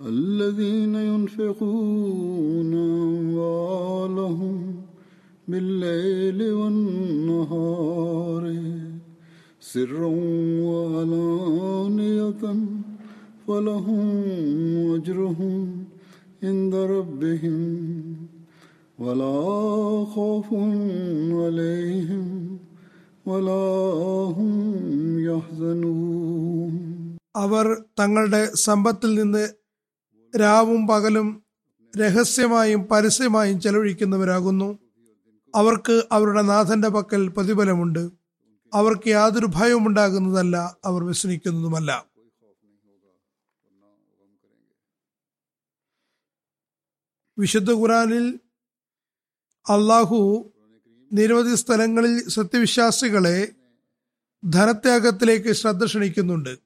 الذين ينفقون أموالهم بالليل والنهار سرا وعلانية فلهم أجرهم عند ربهم ولا خوف عليهم ولا هم يحزنون അവർ തങ്ങളുടെ സമ്പത്തിൽ നിന്ന് രാവും പകലും രഹസ്യമായും പരസ്യമായും ചെലവഴിക്കുന്നവരാകുന്നു. അവർക്ക് അവരുടെ നാഥന്റെ പക്കൽ പ്രതിഫലമുണ്ട്. അവർക്ക് യാതൊരു ഭയവും ഉണ്ടാകുന്നതല്ല അവർ വ്യസനിക്കുന്നതുമല്ല വിശുദ്ധ ഖുറാനിൽ അള്ളാഹു നിരവധി സ്ഥലങ്ങളിൽ സത്യവിശ്വാസികളെ ധനത്യാഗത്തിലേക്ക് ശ്രദ്ധ ക്ഷണിക്കുന്നുണ്ട്.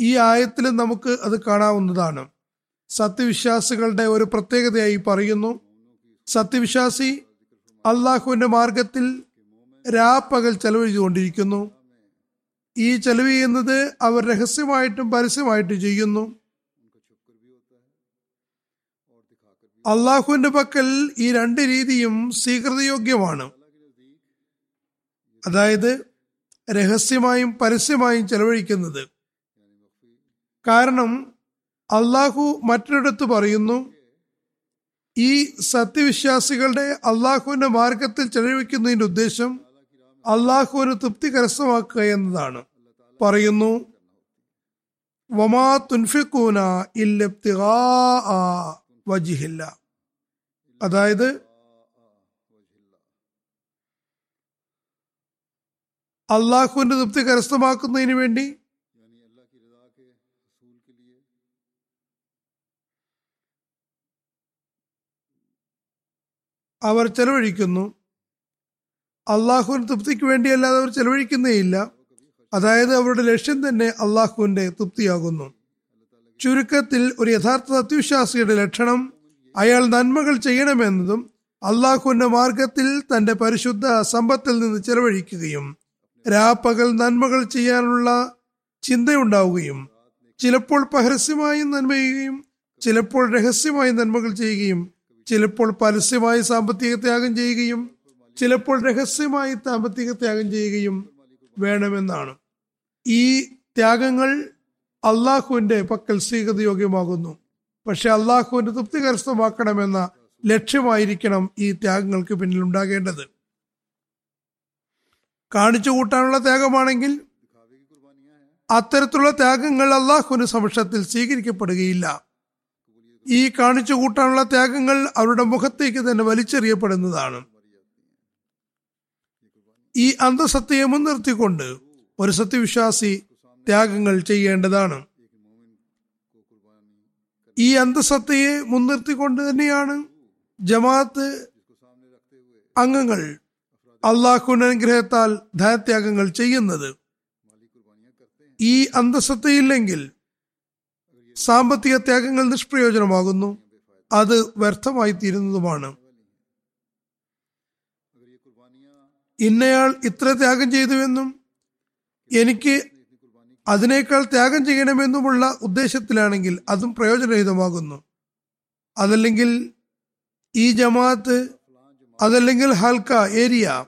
ഈ ആയത്തിൽ നമുക്ക് അത് കാണാവുന്നതാണ്. സത്യവിശ്വാസികളുടെ ഒരു പ്രത്യേകതയായി പറയുന്നു. സത്യവിശ്വാസി അള്ളാഹുവിന്റെ മാർഗത്തിൽ രാപ്പകൽ ചെലവഴിച്ചുകൊണ്ടിരിക്കുന്നു ഈ ചെലവ് ചെയ്യുന്നത് അവർ രഹസ്യമായിട്ടും പരസ്യമായിട്ടും ചെയ്യുന്നു. അള്ളാഹുവിന്റെ പക്കൽ ഈ രണ്ട് രീതിയും സ്വീകൃതയോഗ്യമാണ്. അതായത് രഹസ്യമായും പരസ്യമായും ചെലവഴിക്കുന്നത്. കാരണം അള്ളാഹു മറ്റൊരിടത്ത് പറയുന്നു ഈ സത്യവിശ്വാസികളുടെ അള്ളാഹുവിന്റെ മാർഗത്തിൽ ചെലവഴിക്കുന്നതിന്റെ ഉദ്ദേശം അള്ളാഹുവിന് തൃപ്തി കരസ്ഥമാക്കുക എന്നതാണ്. പറയുന്നു വമാ തുൻഫിക്കൂന വജിഹില്ല. അതായത് അള്ളാഹുവിന്റെ തൃപ്തി കരസ്ഥമാക്കുന്നതിന് വേണ്ടി അവർ ചെലവഴിക്കുന്നു. അള്ളാഹുവിന് തൃപ്തിക്ക് വേണ്ടിയല്ലാതെ അവർ ചെലവഴിക്കുന്നേയില്ല. അതായത് അവരുടെ ലക്ഷ്യം തന്നെ അള്ളാഹുവിന്റെ തൃപ്തിയാകുന്നു. ചുരുക്കത്തിൽ ഒരു യഥാർത്ഥ സത്യവിശ്വാസിയുടെ ലക്ഷണം അയാൾ നന്മകൾ ചെയ്യണമെന്നതും അള്ളാഹുവിന്റെ മാർഗത്തിൽ തന്റെ പരിശുദ്ധ സമ്പത്തിൽ നിന്ന് ചെലവഴിക്കുകയും രാപ്പകൽ നന്മകൾ ചെയ്യാനുള്ള ചിന്തയുണ്ടാവുകയും ചിലപ്പോൾ പരസ്യമായും നന്മ ചെയ്യുകയും ചിലപ്പോൾ രഹസ്യമായി നന്മകൾ ചെയ്യുകയും ചിലപ്പോൾ പരസ്യമായി സാമ്പത്തിക ത്യാഗം ചെയ്യുകയും ചിലപ്പോൾ രഹസ്യമായി സാമ്പത്തിക ത്യാഗം ചെയ്യുകയും വേണമെന്നാണ്. ഈ ത്യാഗങ്ങൾ അള്ളാഹുവിന്റെ പക്കൽ സ്വീകൃതയോഗ്യമാകുന്നു. പക്ഷെ അള്ളാഹുവിന്റെ തൃപ്തി കരസ്ഥമാക്കണമെന്ന ലക്ഷ്യമായിരിക്കണം ഈ ത്യാഗങ്ങൾക്ക് പിന്നിൽ ഉണ്ടാകേണ്ടത്. കാണിച്ചു കൂട്ടാനുള്ള ത്യാഗമാണെങ്കിൽ അത്തരത്തിലുള്ള ത്യാഗങ്ങൾ അള്ളാഹുവിന് സമക്ഷത്തിൽ സ്വീകരിക്കപ്പെടുകയില്ല. ഈ കാണിച്ചു കൂട്ടാനുള്ള ത്യാഗങ്ങൾ അവരുടെ മുഖത്തേക്ക് തന്നെ വലിച്ചെറിയപ്പെടുന്നതാണ്. ഈ അന്ധസത്യയെ മുൻനിർത്തിക്കൊണ്ട് ഒരു സത്യവിശ്വാസി ത്യാഗങ്ങൾ ചെയ്യേണ്ടതാണ്. ഈ അന്ധസത്തയെ മുൻനിർത്തിക്കൊണ്ട് തന്നെയാണ് ജമാഅത്ത് അംഗങ്ങൾ അള്ളാഹുവിന്റെ അനുഗ്രഹത്താൽ ധനത്യാഗങ്ങൾ ചെയ്യുന്നത്. ഈ അന്തസ്സത്തയില്ലെങ്കിൽ സാമ്പത്തിക ത്യാഗങ്ങൾ നിഷ്പ്രയോജനമാകുന്നു. അത് വ്യർത്ഥമായി തീരുന്നതുമാണ് ഇന്നയാൾ ഇത്ര ത്യാഗം ചെയ്തുവെന്നും എനിക്ക് അതിനേക്കാൾ ത്യാഗം ചെയ്യണമെന്നുമുള്ള ഉദ്ദേശത്തിലാണെങ്കിൽ അതും പ്രയോജനരഹിതമാകുന്നു. അതല്ലെങ്കിൽ ഈ ജമാഅത്ത് അതല്ലെങ്കിൽ ഹൽക്ക ഏരിയ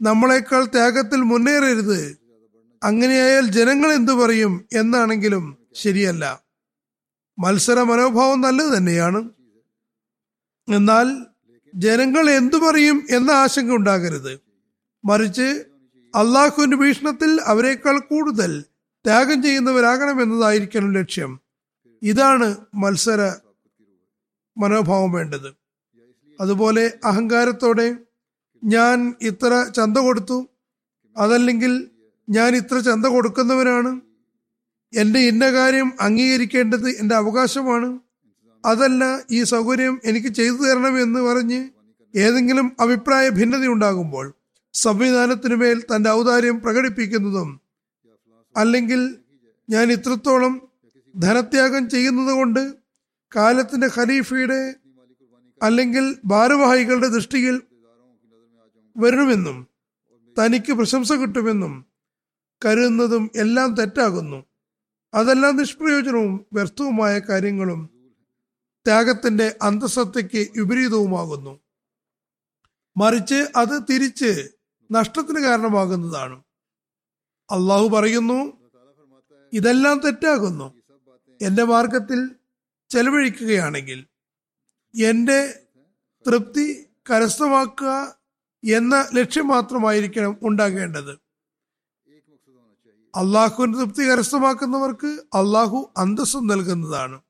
നമ്മളെക്കാൾ ത്യാഗത്തിൽ മുന്നേറരുത്. അങ്ങനെയായാൽ ജനങ്ങൾ എന്തു പറയും എന്നാണെങ്കിലും ശരിയല്ല. മത്സര മനോഭാവം നല്ലത് തന്നെയാണ്. എന്നാൽ ജനങ്ങൾ എന്തു പറയും എന്ന ആശങ്ക ഉണ്ടാകരുത്. മറിച്ച് അള്ളാഹുവിന്റെ ഭീഷണത്തിൽ അവരെക്കാൾ കൂടുതൽ ത്യാഗം ചെയ്യുന്നവരാകണം എന്നതായിരിക്കണം ലക്ഷ്യം. ഇതാണ് മത്സര മനോഭാവം വേണ്ടത്. അതുപോലെ അഹങ്കാരത്തോടെ ഞാൻ ഇത്ര ചന്ത കൊടുത്തു. അതല്ലെങ്കിൽ ഞാൻ ഇത്ര ചന്ത കൊടുക്കുന്നവനാണ്. എന്റെ ഇന്ന കാര്യം അംഗീകരിക്കേണ്ടത് എന്റെ അവകാശമാണ്. അതല്ല ഈ സൗകര്യം എനിക്ക് ചെയ്തു തരണം എന്ന് പറഞ്ഞ് ഏതെങ്കിലും അഭിപ്രായ ഭിന്നത ഉണ്ടാകുമ്പോൾ സംവിധാനത്തിനു മേൽ തന്റെ ഔദാര്യം പ്രകടിപ്പിക്കുന്നതും അല്ലെങ്കിൽ ഞാൻ ഇത്രത്തോളം ധനത്യാഗം ചെയ്യുന്നത് കൊണ്ട് കാലത്തിന്റെ ഖലീഫയുടെ അല്ലെങ്കിൽ ഭാരവാഹികളുടെ ദൃഷ്ടിയിൽ വരണമെന്നും തനിക്ക് പ്രശംസ കിട്ടുമെന്നും കരുതുന്നതും എല്ലാം തെറ്റാകുന്നു. അതെല്ലാം നിഷ്പ്രയോജനവും വ്യർത്ഥവുമായ കാര്യങ്ങളും ത്യാഗത്തിന്റെ അന്തസത്തയ്ക്ക് വിപരീതവുമാകുന്നു. മറിച്ച് അത് തിരിച്ച് നഷ്ടത്തിന് കാരണമാകുന്നതാണ്. അള്ളാഹു പറയുന്നു ഇതെല്ലാം തെറ്റാകുന്നു. എന്റെ മാർഗത്തിൽ ചെലവഴിക്കുകയാണെങ്കിൽ എന്റെ തൃപ്തി കരസ്ഥമാക്കുക എന്ന ലക്ഷ്യം മാത്രമായിരിക്കണം ഉണ്ടാകേണ്ടത്. അള്ളാഹുവിന്റെ തൃപ്തി കരസ്ഥമാക്കുന്നവർക്ക് അള്ളാഹു അന്തസ്സും നൽകുന്നതാണ്.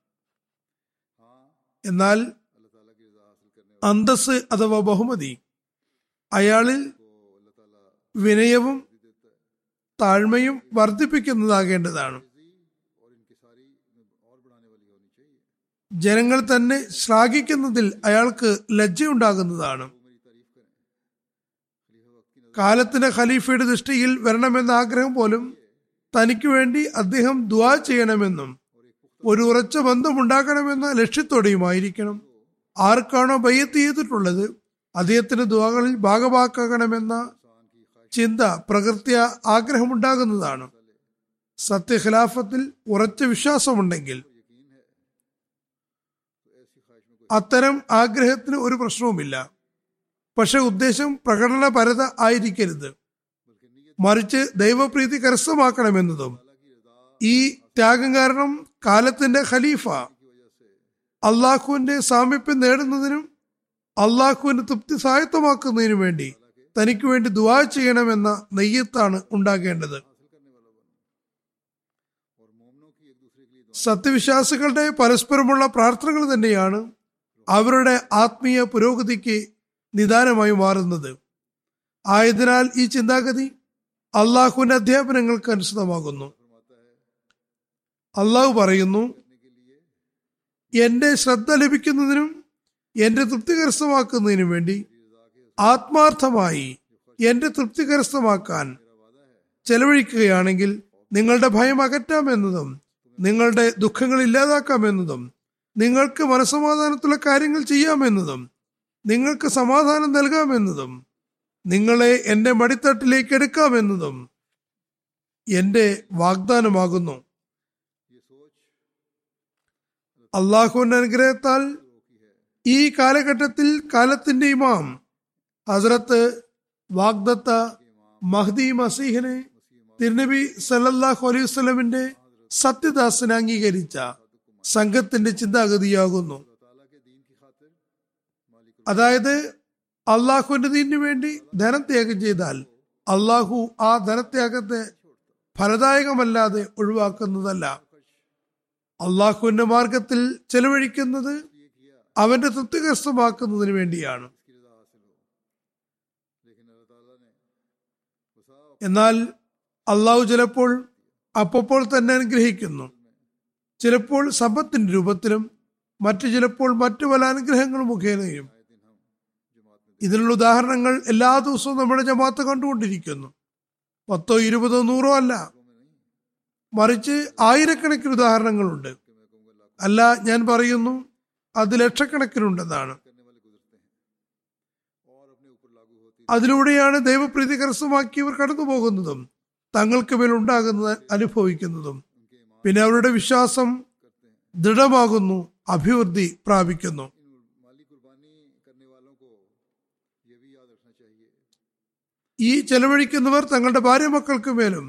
എന്നാൽ അന്തസ് അഥവാ ബഹുമതി അയാളിൽ വിനയവും താഴ്മയും വർദ്ധിപ്പിക്കുന്നതാകേണ്ടതാണ്. ജനങ്ങൾ തന്നെ ശ്ലാഘിക്കുന്നതിൽ അയാൾക്ക് ലജ്ജയുണ്ടാകുന്നതാണ്. കാലത്തിന്റെ ഖലീഫയുടെ ദൃഷ്ടിയിൽ വരണമെന്ന ആഗ്രഹം പോലും തനിക്ക് വേണ്ടി അദ്ദേഹം ദ്വാ ചെയ്യണമെന്നും ഒരു ഉറച്ച ബന്ധം ഉണ്ടാക്കണമെന്ന ലക്ഷ്യത്തോടെയുമായിരിക്കണം. ആർക്കാണോ ബയ്യത്ത് ചെയ്തിട്ടുള്ളത് അദ്ദേഹത്തിന്റെ ദ്വാകളിൽ ഭാഗമാക്കണമെന്ന ചിന്ത പ്രകൃത്യ ആഗ്രഹമുണ്ടാകുന്നതാണ്. സത്യഖിലാഫത്തിൽ ഉറച്ച വിശ്വാസമുണ്ടെങ്കിൽ അത്തരം ആഗ്രഹത്തിന് ഒരു പ്രശ്നവുമില്ല. പക്ഷെ ഉദ്ദേശം പ്രകടനപരത ആയിരിക്കരുത്. മറിച്ച് ദൈവപ്രീതി കരസ്ഥമാക്കണമെന്നതും ഈ ത്യാഗം കാരണം കാലത്തിന്റെ ഖലീഫ അള്ളാഹുവിന്റെ സാമീപ്യം നേടുന്നതിനും അള്ളാഹുവിന്റെ തൃപ്തി സായത്തമാക്കുന്നതിനും വേണ്ടി തനിക്ക് വേണ്ടി ദുവാ ചെയ്യണമെന്ന നെയ്യത്താണ് ഉണ്ടാകേണ്ടത്. സത്യവിശ്വാസികളുടെ പരസ്പരമുള്ള പ്രാർത്ഥനകൾ തന്നെയാണ് അവരുടെ ആത്മീയ പുരോഗതിക്ക് നിദാനമായി മാറുന്നത്. ആയതിനാൽ ഈ ചിന്താഗതി അള്ളാഹുവിന്റെ അധ്യാപനങ്ങൾക്ക് അനുസൃതമാകുന്നു. അള്ളാഹു പറയുന്നു എന്റെ ശ്രദ്ധ ലഭിക്കുന്നതിനും എന്റെ തൃപ്തി കരസ്ഥമാക്കുന്നതിനും വേണ്ടി ആത്മാർത്ഥമായി എന്റെ തൃപ്തി കരസ്ഥമാക്കാൻ ചെലവഴിക്കുകയാണെങ്കിൽ നിങ്ങളുടെ ഭയം അകറ്റാമെന്നതും നിങ്ങളുടെ ദുഃഖങ്ങൾ ഇല്ലാതാക്കാമെന്നതും നിങ്ങൾക്ക് മനസമാധാനത്തുള്ള കാര്യങ്ങൾ ചെയ്യാമെന്നതും നിങ്ങൾക്ക് സമാധാനം നൽകാമെന്നതും നിങ്ങളെ എന്റെ മടിത്തട്ടിലേക്ക് എടുക്കാമെന്നതും എന്റെ വാഗ്ദാനമാകുന്നു. അള്ളാഹുവിന്റെ അനുഗ്രഹത്താൽ ഈ കാലഘട്ടത്തിൽ കാലത്തിന്റെ ഇമാം ഹസരത്ത് വാഗ്ദത്ത മഹ്ദി മസീഹിനെ തിരുനബി സല്ലല്ലാഹു അലൈഹി വസല്ലമിന്റെ സത്യദാസനെ അംഗീകരിച്ച സംഘത്തിന്റെ ചിന്താഗതിയാകുന്നു. അതായത് അള്ളാഹുവിന്റെ ദീനു വേണ്ടി ധനത്യാഗം ചെയ്താൽ അള്ളാഹു ആ ധനത്യാഗത്തെ ഫലദായകമല്ലാതെ ഒഴിവാക്കുന്നതല്ല. അള്ളാഹുവിന്റെ മാർഗത്തിൽ ചെലവഴിക്കുന്നത് അവന്റെ തൃപ്തികരസ്ഥമാക്കുന്നതിന് വേണ്ടിയാണ്. എന്നാൽ അള്ളാഹു ചിലപ്പോൾ അപ്പോൾ തന്നെ അനുഗ്രഹിക്കുന്നു. ചിലപ്പോൾ സമ്പത്തിന്റെ രൂപത്തിലും മറ്റു ചിലപ്പോൾ മറ്റു പല അനുഗ്രഹങ്ങളും മുഖേനയും ഇതിനുള്ള ഉദാഹരണങ്ങൾ എല്ലാ ദിവസവും നമ്മുടെ ജമാഅത്ത് കണ്ടുകൊണ്ടിരിക്കുന്നു. പത്തോ ഇരുപതോ നൂറോ അല്ല. മറിച്ച് ആയിരക്കണക്കിന് ഉദാഹരണങ്ങളുണ്ട്. അല്ല ഞാൻ പറയുന്നു അത് ലക്ഷക്കണക്കിനുണ്ടെന്നാണ്. അതിലൂടെയാണ് ദൈവപ്രീതി കരസ്ഥമാക്കിയവർ കടന്നു പോകുന്നതും തങ്ങൾക്ക് മേൽ ഉണ്ടാകുന്നത് അനുഭവിക്കുന്നതും. പിന്നെ അവരുടെ വിശ്വാസം ദൃഢമാകുന്നു അഭിവൃദ്ധി പ്രാപിക്കുന്നു. ഈ ചെലവഴിക്കുന്നവർ തങ്ങളുടെ ഭാര്യ മക്കൾക്ക് മേലും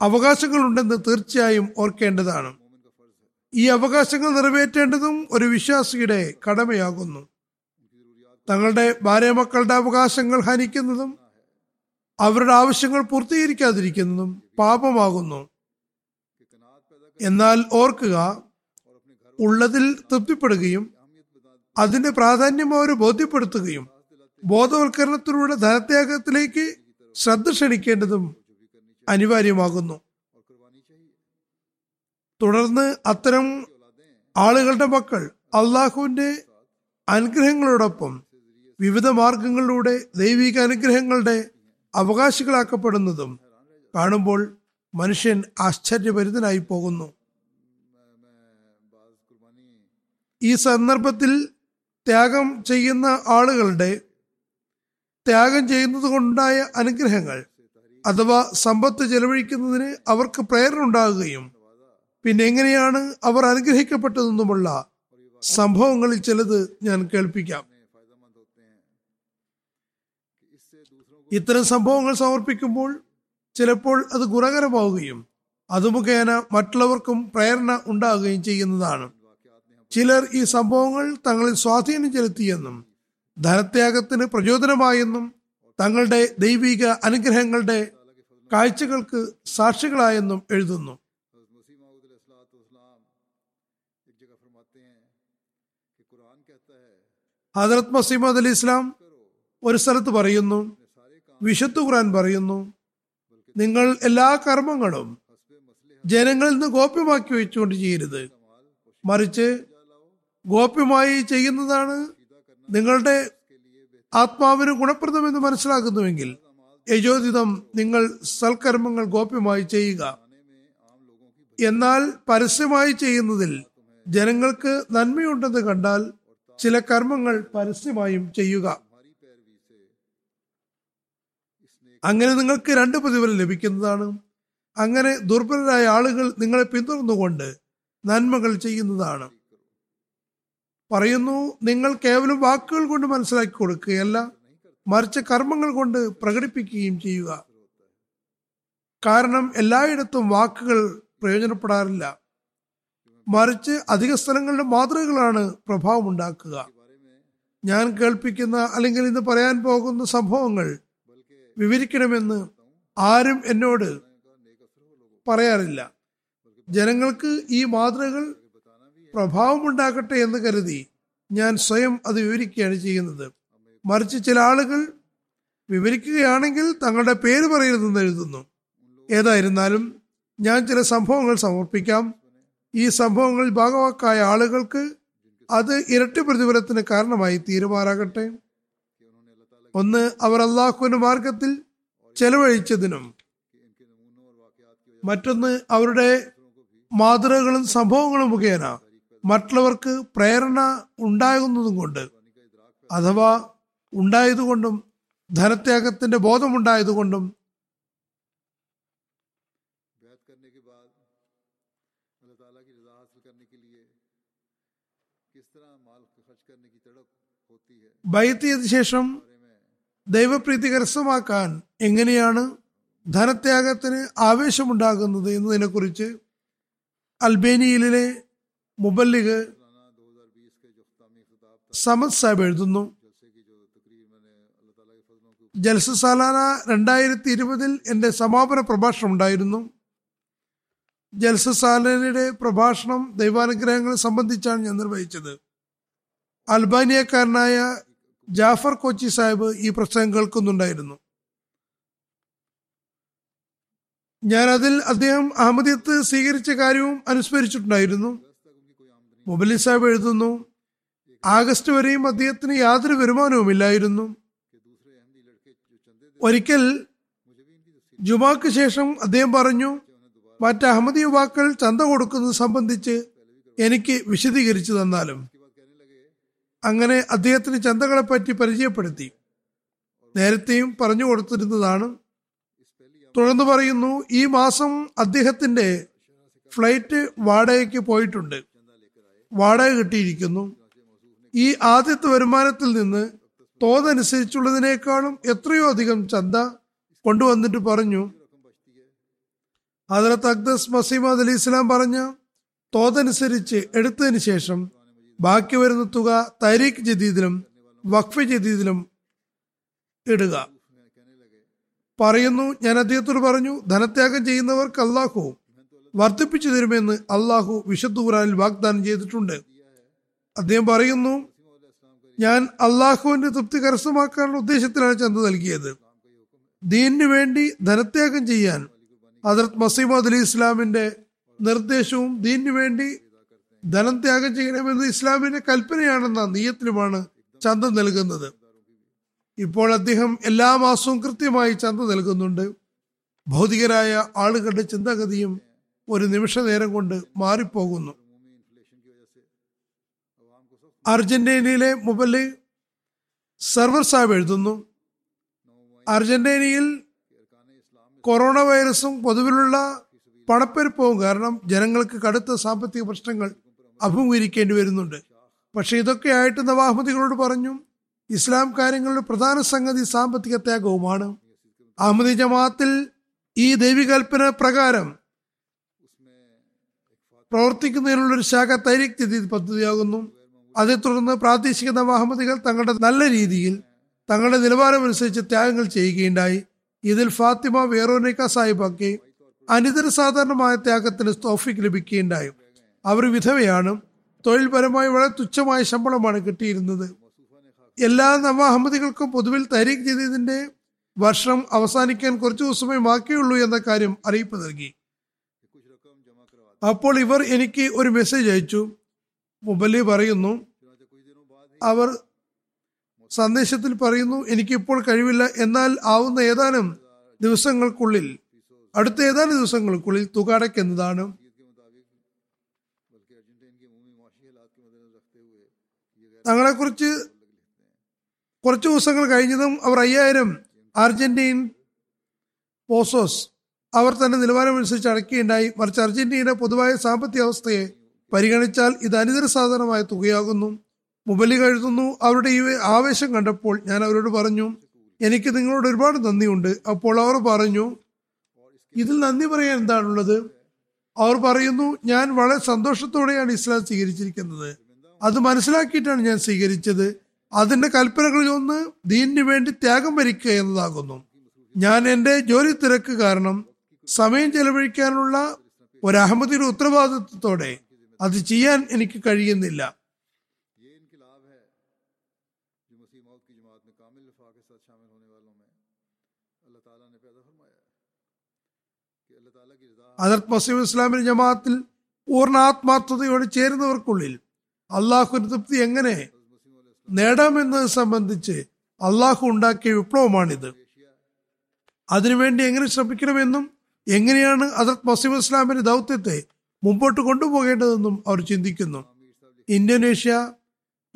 അവകാശങ്ങളുണ്ടെന്ന് തീർച്ചയായും ഓർക്കേണ്ടതാണ്. ഈ അവകാശങ്ങൾ നിറവേറ്റേണ്ടതും ഒരു വിശ്വാസിയുടെ കടമയാകുന്നു. തങ്ങളുടെ ഭാര്യ മക്കളുടെ അവകാശങ്ങൾ ഹനിക്കുന്നതും അവരുടെ ആവശ്യങ്ങൾ പൂർത്തീകരിക്കാതിരിക്കുന്നതും പാപമാകുന്നു. എന്നാൽ ഓർക്കുക ഉള്ളതിൽ തൃപ്തിപ്പെടുകയും അതിന്റെ പ്രാധാന്യം അവർ ബോധ്യപ്പെടുത്തുകയും ബോധവൽക്കരണത്തിലൂടെ ധനത്യാഗത്തിലേക്ക് ശ്രദ്ധ ക്ഷണിക്കേണ്ടതും അനിവാര്യമാകുന്നു. തുടർന്ന് അത്തരം ആളുകളുടെ മക്കൾ അള്ളാഹുവിന്റെ അനുഗ്രഹങ്ങളോടൊപ്പം വിവിധ മാർഗങ്ങളിലൂടെ ദൈവിക അനുഗ്രഹങ്ങളുടെ അവകാശികളാക്കപ്പെടുന്നതും കാണുമ്പോൾ മനുഷ്യൻ ആശ്ചര്യഭരിതനായി പോകുന്നു. ഈ സന്ദർഭത്തിൽ ത്യാഗം ചെയ്യുന്ന ആളുകളുടെ ത്യാഗം ചെയ്യുന്നത് കൊണ്ടുണ്ടായ അനുഗ്രഹങ്ങൾ അഥവാ സമ്പത്ത് ചെലവഴിക്കുന്നതിന് അവർക്ക് പ്രേരണ ഉണ്ടാകുകയും പിന്നെ എങ്ങനെയാണ് അവർ അനുഗ്രഹിക്കപ്പെട്ടതെന്നുമുള്ള സംഭവങ്ങളിൽ ചിലത് ഞാൻ കേൾപ്പിക്കാം. ഇത്തരം സംഭവങ്ങൾ സമർപ്പിക്കുമ്പോൾ ചിലപ്പോൾ അത് ഗുണകരമാവുകയും അത് മുഖേന മറ്റുള്ളവർക്കും പ്രേരണ ഉണ്ടാകുകയും ചെയ്യുന്നതാണ്. ചിലർ ഈ സംഭവങ്ങൾ തങ്ങളിൽ സ്വാധീനം ചെലുത്തിയെന്നും ധനത്യാഗത്തിന് പ്രചോദനമായെന്നും തങ്ങളുടെ ദൈവിക അനുഗ്രഹങ്ങളുടെ കാഴ്ചകൾക്ക് സാക്ഷികളായെന്നും എഴുതുന്നു. ഹജറത് മസീമദ് അലി ഇസ്ലാം ഒരു സ്ഥലത്ത് പറയുന്നു വിശുദ്ധ ഖുറാൻ പറയുന്നു നിങ്ങൾ എല്ലാ കർമ്മങ്ങളും ജനങ്ങളിൽ നിന്ന് ഗോപ്യമാക്കി വെച്ചുകൊണ്ട് ചെയ്യരുത്. മറിച്ച് ഗോപ്യമായി ചെയ്യുന്നതാണ് നിങ്ങളുടെ ആത്മാവിന് ഗുണപ്രദമെന്ന് മനസ്സിലാക്കുന്നുവെങ്കിൽ യജോദിതം നിങ്ങൾ സൽക്കർമ്മങ്ങൾ ഗോപ്യമായി ചെയ്യുക. എന്നാൽ പരസ്യമായി ചെയ്യുന്നതിൽ ജനങ്ങൾക്ക് നന്മയുണ്ടെന്ന് കണ്ടാൽ ചില കർമ്മങ്ങൾ പരസ്യമായും ചെയ്യുക. അങ്ങനെ നിങ്ങൾക്ക് രണ്ട് പ്രതിഫലം ലഭിക്കുന്നതാണ്. അങ്ങനെ ദുർബലരായ ആളുകൾ നിങ്ങളെ പിന്തുടർന്നുകൊണ്ട് നന്മകൾ ചെയ്യുന്നതാണ്. പറയുന്നു നിങ്ങൾ കേവലം വാക്കുകൾ കൊണ്ട് മനസ്സിലാക്കി കൊടുക്കുകയല്ല മറിച്ച് കർമ്മങ്ങൾ കൊണ്ട് പ്രകടിപ്പിക്കുകയും ചെയ്യുക. കാരണം എല്ലായിടത്തും വാക്കുകൾ പ്രയോജനപ്പെടാറില്ല. മറിച്ച് അധിക സ്ഥലങ്ങളുടെ മാതൃകകളാണ് പ്രഭാവം ഉണ്ടാക്കുക. ഞാൻ കേൾപ്പിക്കുന്ന അല്ലെങ്കിൽ ഇന്ന് പറയാൻ പോകുന്ന സംഭവങ്ങൾ വിവരിക്കണമെന്ന് ആരും എന്നോട് പറയാറില്ല. ജനങ്ങൾക്ക് ഈ മാതൃകകൾ പ്രഭാവമുണ്ടാക്കട്ടെ എന്ന് കരുതി ഞാൻ സ്വയം അത് വിവരിക്കുകയാണ് ചെയ്യുന്നത്. മറിച്ച് ചില ആളുകൾ വിവരിക്കുകയാണെങ്കിൽ തങ്ങളുടെ പേര് പറയരുതെന്ന് എഴുതുന്നു. ഏതായിരുന്നാലും ഞാൻ ചില സംഭവങ്ങൾ സമർപ്പിക്കാം. ഈ സംഭവങ്ങൾ ഭാഗവാക്കായ ആളുകൾക്ക് അത് ഇരട്ടി പ്രതിഫലത്തിന് കാരണമായി തീരുമാറാകട്ടെ. ഒന്ന് അവർ അള്ളാഹുവിന്റെ മാർഗത്തിൽ ചെലവഴിച്ചതിനും മറ്റൊന്ന് അവരുടെ മാതൃകകളും സംഭവങ്ങളും മുഖേന മറ്റുള്ളവർക്ക് പ്രേരണ ഉണ്ടാകുന്നതും കൊണ്ട് അഥവാ ഉണ്ടായതുകൊണ്ടും ധനത്യാഗത്തിന്റെ ബോധമുണ്ടായതുകൊണ്ടും ബൈത്തിയതിനു ശേഷം ദൈവപ്രീതി കരസ്ഥമാക്കാൻ എങ്ങനെയാണ് ധനത്യാഗത്തിന് ആവേശമുണ്ടാകുന്നത് എന്നതിനെ കുറിച്ച് അൽബേനിയയിലെ മുബല്ലിഗ് സമദ് സാഹിബ് എഴുതുന്നു. ജൽസ സാലാന രണ്ടായിരത്തി ഇരുപതിൽ എന്റെ സമാപന പ്രഭാഷണം ഉണ്ടായിരുന്നു. ജൽസ സാലാനയുടെ പ്രഭാഷണം ദൈവാനുഗ്രഹങ്ങളെ സംബന്ധിച്ചാണ് ഞാൻ നിർവഹിച്ചത്. അൽബാനിയക്കാരനായ ജാഫർ കൊച്ചി സാഹിബ് ഈ പ്രസംഗം കേൾക്കുന്നുണ്ടായിരുന്നു. ഞാൻ അതിൽ അദ്ദേഹം അഹമ്മദിയത്ത് സ്വീകരിച്ച കാര്യവും അനുസ്മരിച്ചിട്ടുണ്ടായിരുന്നു. മുബലി സാഹിബ് എഴുതുന്നു ആഗസ്റ്റ് വരെയും അദ്ദേഹത്തിന് യാതൊരു വരുമാനവുമില്ലായിരുന്നു ഒരിക്കൽ ജുമാക്ക് ശേഷം അദ്ദേഹം പറഞ്ഞു മറ്റ് അഹമ്മദ് യുവാക്കൾ ചന്ത കൊടുക്കുന്നത് സംബന്ധിച്ച് എനിക്ക് വിശദീകരിച്ചു തന്നാലും. അങ്ങനെ അദ്ദേഹത്തിന് ചന്തകളെ പറ്റി പരിചയപ്പെടുത്തി. നേരത്തെയും പറഞ്ഞു കൊടുത്തിരുന്നതാണ്. തുടർന്ന് പറയുന്നു ഈ മാസം അദ്ദേഹത്തിന്റെ ഫ്ലൈറ്റ് വാടകയ്ക്ക് പോയിട്ടുണ്ട്. വാടക കിട്ടിയിരിക്കുന്നു. ഈ ആദ്യത്തെ വരുമാനത്തിൽ നിന്ന് തോതനുസരിച്ചുള്ളതിനേക്കാളും എത്രയോ അധികം ചന്ത കൊണ്ടുവന്നിട്ട് പറഞ്ഞു. ഹജറത്ത് അക്ദസ് മസീമദ് അലി ഇസ്ലാം പറഞ്ഞ തോതനുസരിച്ച് എടുത്തതിന് ശേഷം ബാക്കി വരുന്ന തുക തരീഖ് ജദീദിലും വഖഫ് ജദീദിലും ഇടുക. പറയുന്നു ഞാൻ അദ്ദേഹത്തോട് പറഞ്ഞു ധനത്യാഗം ചെയ്യുന്നവർക്ക് അള്ളാഹു വർദ്ധിപ്പിച്ചു തരുമെന്ന് അള്ളാഹു വിശുദ്ധ വാഗ്ദാനം ചെയ്തിട്ടുണ്ട്. അദ്ദേഹം പറയുന്നു ഞാൻ അള്ളാഹുവിന്റെ തൃപ്തി കരസ്ഥമാക്കാനുള്ള ഉദ്ദേശത്തിലാണ് ചന്ത നൽകിയത്. ദീനിനു വേണ്ടി ധനത്യാഗം ചെയ്യാൻ ഹജറത് മസീമദ് അലി ഇസ്ലാമിന്റെ നിർദ്ദേശവും ദീനിനു വേണ്ടി ധനം ത്യാഗം ചെയ്യണമെന്ന് ഇസ്ലാമിന്റെ കൽപ്പനയാണെന്ന നീയത്തിലുമാണ് ചന്ത നൽകുന്നത്. ഇപ്പോൾ അദ്ദേഹം എല്ലാ മാസവും കൃത്യമായി ചന്ത നൽകുന്നുണ്ട്. ഭൗതികരായ ആളുകളുടെ ചിന്താഗതിയും ഒരു നിമിഷ നേരം കൊണ്ട് മാറിപ്പോകുന്നു. അർജന്റീനയിലെ മുബൽ സർവർ സാഹിബ് എഴുതുന്നു. അർജന്റീനയിൽ കൊറോണ വൈറസും പൊതുവിലുള്ള പണപ്പെരുപ്പവും കാരണം ജനങ്ങൾക്ക് കടുത്ത സാമ്പത്തിക പ്രശ്നങ്ങൾ അഭിമുഖീകരിക്കേണ്ടി വരുന്നുണ്ട്. പക്ഷെ ഇതൊക്കെ ആയിട്ട് നവാഹമ്മദികളോട് പറഞ്ഞു ഇസ്ലാം കാര്യങ്ങളുടെ പ്രധാന സംഗതി സാമ്പത്തിക ത്യാഗവുമാണ്. അഹമ്മദി ജമാഅത്തിൽ ഈ ദൈവികൽപ്പന പ്രകാരം പ്രവർത്തിക്കുന്നതിനുള്ള ഒരു ശാഖ തൈരിക് ജദീദ് പദ്ധതിയാകുന്നു. അതേ തുടർന്ന് പ്രാദേശിക നവാഹമ്മദികൾ തങ്ങളുടെ നല്ല രീതിയിൽ തങ്ങളുടെ നിലവാരമനുസരിച്ച് ത്യാഗങ്ങൾ ചെയ്യുകയുണ്ടായി. ഇതിൽ ഫാത്തിമ വേറോനിക്ക സാഹിബാക്കി അനിതര സാധാരണമായ ത്യാഗത്തിന് തോഫിക്ക് ലഭിക്കുകയുണ്ടായി. അവർ വിധവയാണ്. തൊഴിൽപരമായി വളരെ തുച്ഛമായ ശമ്പളമാണ് കിട്ടിയിരുന്നത്. എല്ലാ നവാഹമ്മദികൾക്കും പൊതുവിൽ തരീഖ് ജദീദിന്റെ വർഷം അവസാനിക്കാൻ കുറച്ചു ദിവസമേ ബാക്കിയുള്ളൂ എന്ന കാര്യം അറിയിപ്പ് നൽകി. അപ്പോൾ ഇവർ എനിക്ക് ഒരു മെസ്സേജ് അയച്ചു. മുബല്ലി പറയുന്നു അവർ സന്ദേശത്തിൽ പറയുന്നു എനിക്കിപ്പോൾ കഴിവില്ല എന്നാൽ ആവുന്ന ഏതാനും ദിവസങ്ങൾക്കുള്ളിൽ അടുത്ത ഏതാനും ദിവസങ്ങൾക്കുള്ളിൽ തുക അടയ്ക്കുന്നതാണ്. തങ്ങളെക്കുറിച്ച് കുറച്ച് ദിവസങ്ങൾ കഴിഞ്ഞതും അവർ അയ്യായിരം അർജന്റീൻ പോസോസ് അവർ തന്നെ നിലവാരമനുസരിച്ച് അടയ്ക്കുകയുണ്ടായി മറിച്ച് അർജന്റീനയുടെ പൊതുവായ സാമ്പത്തിക അവസ്ഥയെ പരിഗണിച്ചാൽ ഇത് അനിതര സാധാരണമായ തുകയാകുന്നു. മുബലി കഴുതുന്നു അവരുടെ ഈ ആവേശം കണ്ടപ്പോൾ ഞാൻ അവരോട് പറഞ്ഞു എനിക്ക് നിങ്ങളോട് ഒരുപാട് നന്ദിയുണ്ട്. അപ്പോൾ അവർ പറഞ്ഞു ഇതിൽ നന്ദി പറയാൻ എന്താണുള്ളത്? അവർ പറയുന്നു ഞാൻ വളരെ സന്തോഷത്തോടെയാണ് ഇസ്ലാം സ്വീകരിച്ചിരിക്കുന്നത്. അത് മനസ്സിലാക്കിയിട്ടാണ് ഞാൻ സ്വീകരിച്ചത്. അതിന്റെ കൽപ്പനകളിൽ ഒന്ന് ദീനിനു വേണ്ടി ത്യാഗം വരിക്കുക എന്നതാകുന്നു. ഞാൻ എന്റെ ജോലി തിരക്ക് കാരണം സമയം ചെലവഴിക്കാനുള്ള ഒരഹമ്മതിയുടെ ഉത്തരവാദിത്വത്തോടെ അത് ചെയ്യാൻ എനിക്ക് കഴിയുന്നില്ല. ഹജറത് മസീം ഇസ്ലാമിന്റെ ജമാഅത്തിൽ പൂർണ ആത്മാർത്ഥതയോടെ ചേരുന്നവർക്കുള്ളിൽ അള്ളാഹു തൃപ്തി എങ്ങനെ നേടാമെന്നത് സംബന്ധിച്ച് അള്ളാഹു ഉണ്ടാക്കിയ വിപ്ലവമാണിത്. അതിനുവേണ്ടി എങ്ങനെ ശ്രമിക്കണമെന്നും എങ്ങനെയാണ് അസത് മസീബ് ഇസ്ലാമിന്റെ ദൗത്യത്തെ മുമ്പോട്ട് കൊണ്ടുപോകേണ്ടതെന്നും അവർ ചിന്തിക്കുന്നു. ഇന്തോനേഷ്യ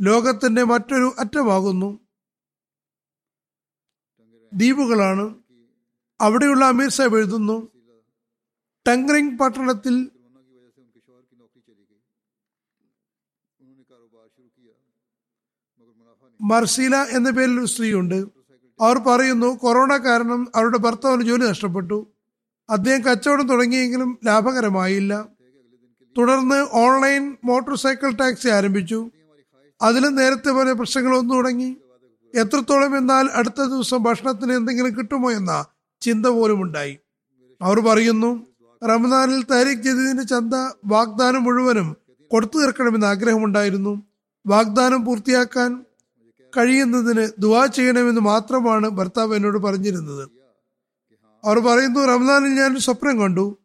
ലോകത്തിന്റെ മറ്റൊരു അറ്റമാകുന്നു. ദ്വീപുകളാണ്. അവിടെയുള്ള അമീർ സാഹിബ് എഴുതുന്നു ടങ്റിംഗ് പട്ടണത്തിൽ മർസീല എന്ന പേരിൽ ഒരു സ്ത്രീയുണ്ട്. അവർ പറയുന്നു കൊറോണ കാരണം അവരുടെ ഭർത്താവിന് ജോലി നഷ്ടപ്പെട്ടു. അദ്ദേഹം കച്ചവടം തുടങ്ങിയെങ്കിലും ലാഭകരമായില്ല. തുടർന്ന് ഓൺലൈൻ മോട്ടോർ സൈക്കിൾ ടാക്സി ആരംഭിച്ചു. അതിലും നേരത്തെ പോലെ പ്രശ്നങ്ങൾ വന്നു തുടങ്ങി. എത്രത്തോളം എന്നാൽ അടുത്ത ദിവസം ഭക്ഷണത്തിന് എന്തെങ്കിലും കിട്ടുമോ എന്ന ചിന്ത പോലും ഉണ്ടായി. അവർ പറയുന്നു റമദാനിൽ താരിഖ് ജദീദിന്റെ ചന്ത വാഗ്ദാനം മുഴുവനും കൊടുത്തു തീർക്കണമെന്ന് ആഗ്രഹമുണ്ടായിരുന്നു. വാഗ്ദാനം പൂർത്തിയാക്കാൻ കഴിയുന്നതിന് ദുവാ ചെയ്യണമെന്ന് മാത്രമാണ് ഭർത്താവ് എന്നോട് പറഞ്ഞിരുന്നത്. അവർ പറയുന്നു റംസാനിൽ ഞാൻ ഒരു സ്വപ്നം കണ്ടു.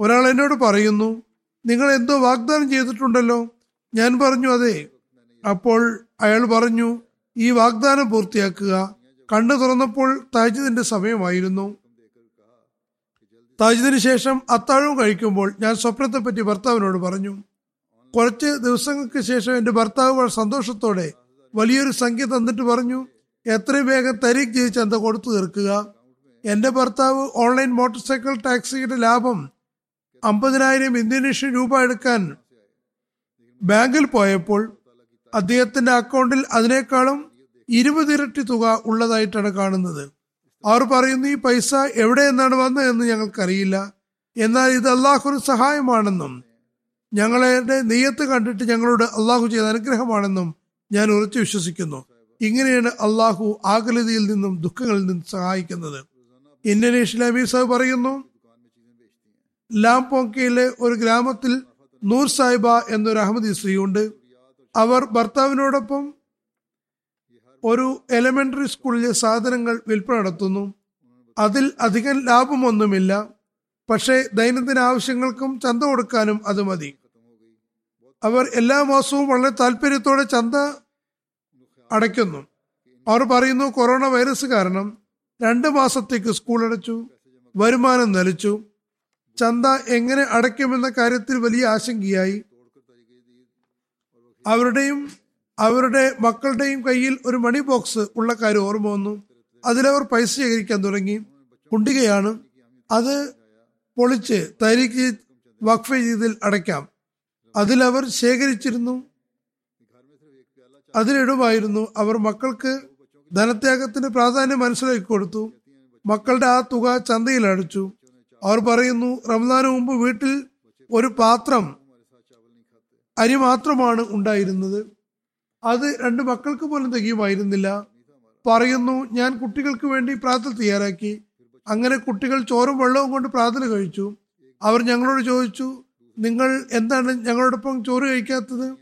ഒരാൾ എന്നോട് പറയുന്നു നിങ്ങൾ എന്തോ വാഗ്ദാനം ചെയ്തിട്ടുണ്ടല്ലോ? ഞാൻ പറഞ്ഞു അതെ. അപ്പോൾ അയാൾ പറഞ്ഞു ഈ വാഗ്ദാനം പൂർത്തിയാക്കുക. കണ്ണു തുറന്നപ്പോൾ താജിദിന്റെ സമയമായിരുന്നു. താജിദിന് ശേഷം അത്താഴവും കഴിക്കുമ്പോൾ ഞാൻ സ്വപ്നത്തെപ്പറ്റി ഭർത്താവിനോട് പറഞ്ഞു കുറച്ച് ദിവസങ്ങൾക്ക് ശേഷം എന്റെ ഭർത്താവ് സന്തോഷത്തോടെ വലിയൊരു സംഖ്യ തന്നിട്ട് പറഞ്ഞു എത്രയും വേഗം തരീഖ് ജയിച്ച് എന്താ കൊടുത്തു തീർക്കുക. എന്റെ ഭർത്താവ് ഓൺലൈൻ മോട്ടോർ സൈക്കിൾ ടാക്സിയുടെ ലാഭം അമ്പതിനായിരം ഇന്തോനേഷ്യൻ രൂപ എടുക്കാൻ ബാങ്കിൽ പോയപ്പോൾ അദ്ദേഹത്തിന്റെ അക്കൗണ്ടിൽ അതിനേക്കാളും ഇരുപതിരട്ടി തുക ഉള്ളതായിട്ടാണ് കാണുന്നത്. അവർ പറയുന്നു ഈ പൈസ എവിടെ നിന്നാണ് വന്നതെന്ന് ഞങ്ങൾക്കറിയില്ല. എന്നാൽ ഇത് അള്ളാഹുഒരു സഹായമാണെന്നും ഞങ്ങളുടെ നെയ്യത്ത് കണ്ടിട്ട് ഞങ്ങളോട് അള്ളാഹു ചെയ്ത അനുഗ്രഹമാണെന്നും ഞാൻ ഉറച്ചു വിശ്വസിക്കുന്നു. ഇങ്ങനെയാണ് അള്ളാഹു ആകുലതയിൽ നിന്നും ദുഃഖങ്ങളിൽ നിന്നും സഹായിക്കുന്നത്. ഇന്തോനേഷ്യൻ ഇസ്ലാമി സാഹിബ് പറയുന്നു ലാംപോങ്കയിലെ ഒരു ഗ്രാമത്തിൽ നൂർ സാഹിബ എന്നൊരു അഹമ്മദി സ്ത്രീയുണ്ട്. അവർ ഭർത്താവിനോടൊപ്പം ഒരു എലിമെന്ററി സ്കൂളിലെ സാധനങ്ങൾ വിൽപ്പന നടത്തുന്നു. അതിൽ അധികം ലാഭമൊന്നുമില്ല. പക്ഷേ ദൈനംദിന ആവശ്യങ്ങൾക്കും ചന്ത കൊടുക്കാനും അത് മതി. അവർ എല്ലാ മാസവും വളരെ താല്പര്യത്തോടെ ചന്ത അടയ്ക്കുന്നു. അവർ പറയുന്നു കൊറോണ വൈറസ് കാരണം രണ്ട് മാസത്തേക്ക് സ്കൂൾ അടച്ചു വരുമാനം നിലച്ചു. ചന്ത എങ്ങനെ അടയ്ക്കുമെന്ന കാര്യത്തിൽ വലിയ ആശങ്കയായി. അവരുടെയും അവരുടെ മക്കളുടെയും കയ്യിൽ ഒരു മണി ബോക്സ് ഉള്ള കാര്യം ഓർമ്മ വന്നു. അതിലവർ പൈസ ശേഖരിക്കാൻ തുടങ്ങി. കുണ്ടികയാണ്. അത് പൊളിച്ച് തരിക്ക് വഖഫ് ചെയ്തിൽ അടയ്ക്കാം. അതിലവർ ശേഖരിച്ചിരുന്നു. അതിലിടുമായിരുന്നു അവർ മക്കൾക്ക് ധനത്യാഗത്തിന് പ്രാധാന്യം മനസ്സിലാക്കി കൊടുത്തു. മക്കളുടെ ആ തുക ചന്തയിൽ അടിച്ചു. അവർ പറയുന്നു റംസാന് മുമ്പ് വീട്ടിൽ ഒരു പാത്രം അരി മാത്രമാണ് ഉണ്ടായിരുന്നത്. അത് രണ്ട് മക്കൾക്ക് പോലും തികയുമായിരുന്നില്ല. പറയുന്നു ഞാൻ കുട്ടികൾക്ക് വേണ്ടി പ്രാർത്ഥന തയ്യാറാക്കി. അങ്ങനെ കുട്ടികൾ ചോറും വെള്ളവും കൊണ്ട് പ്രാർത്ഥന കഴിച്ചു. അവർ ഞങ്ങളോട് ചോദിച്ചു നിങ്ങൾ എന്താണ് ഞങ്ങളോടൊപ്പം ചോറ് കഴിക്കാത്തത്?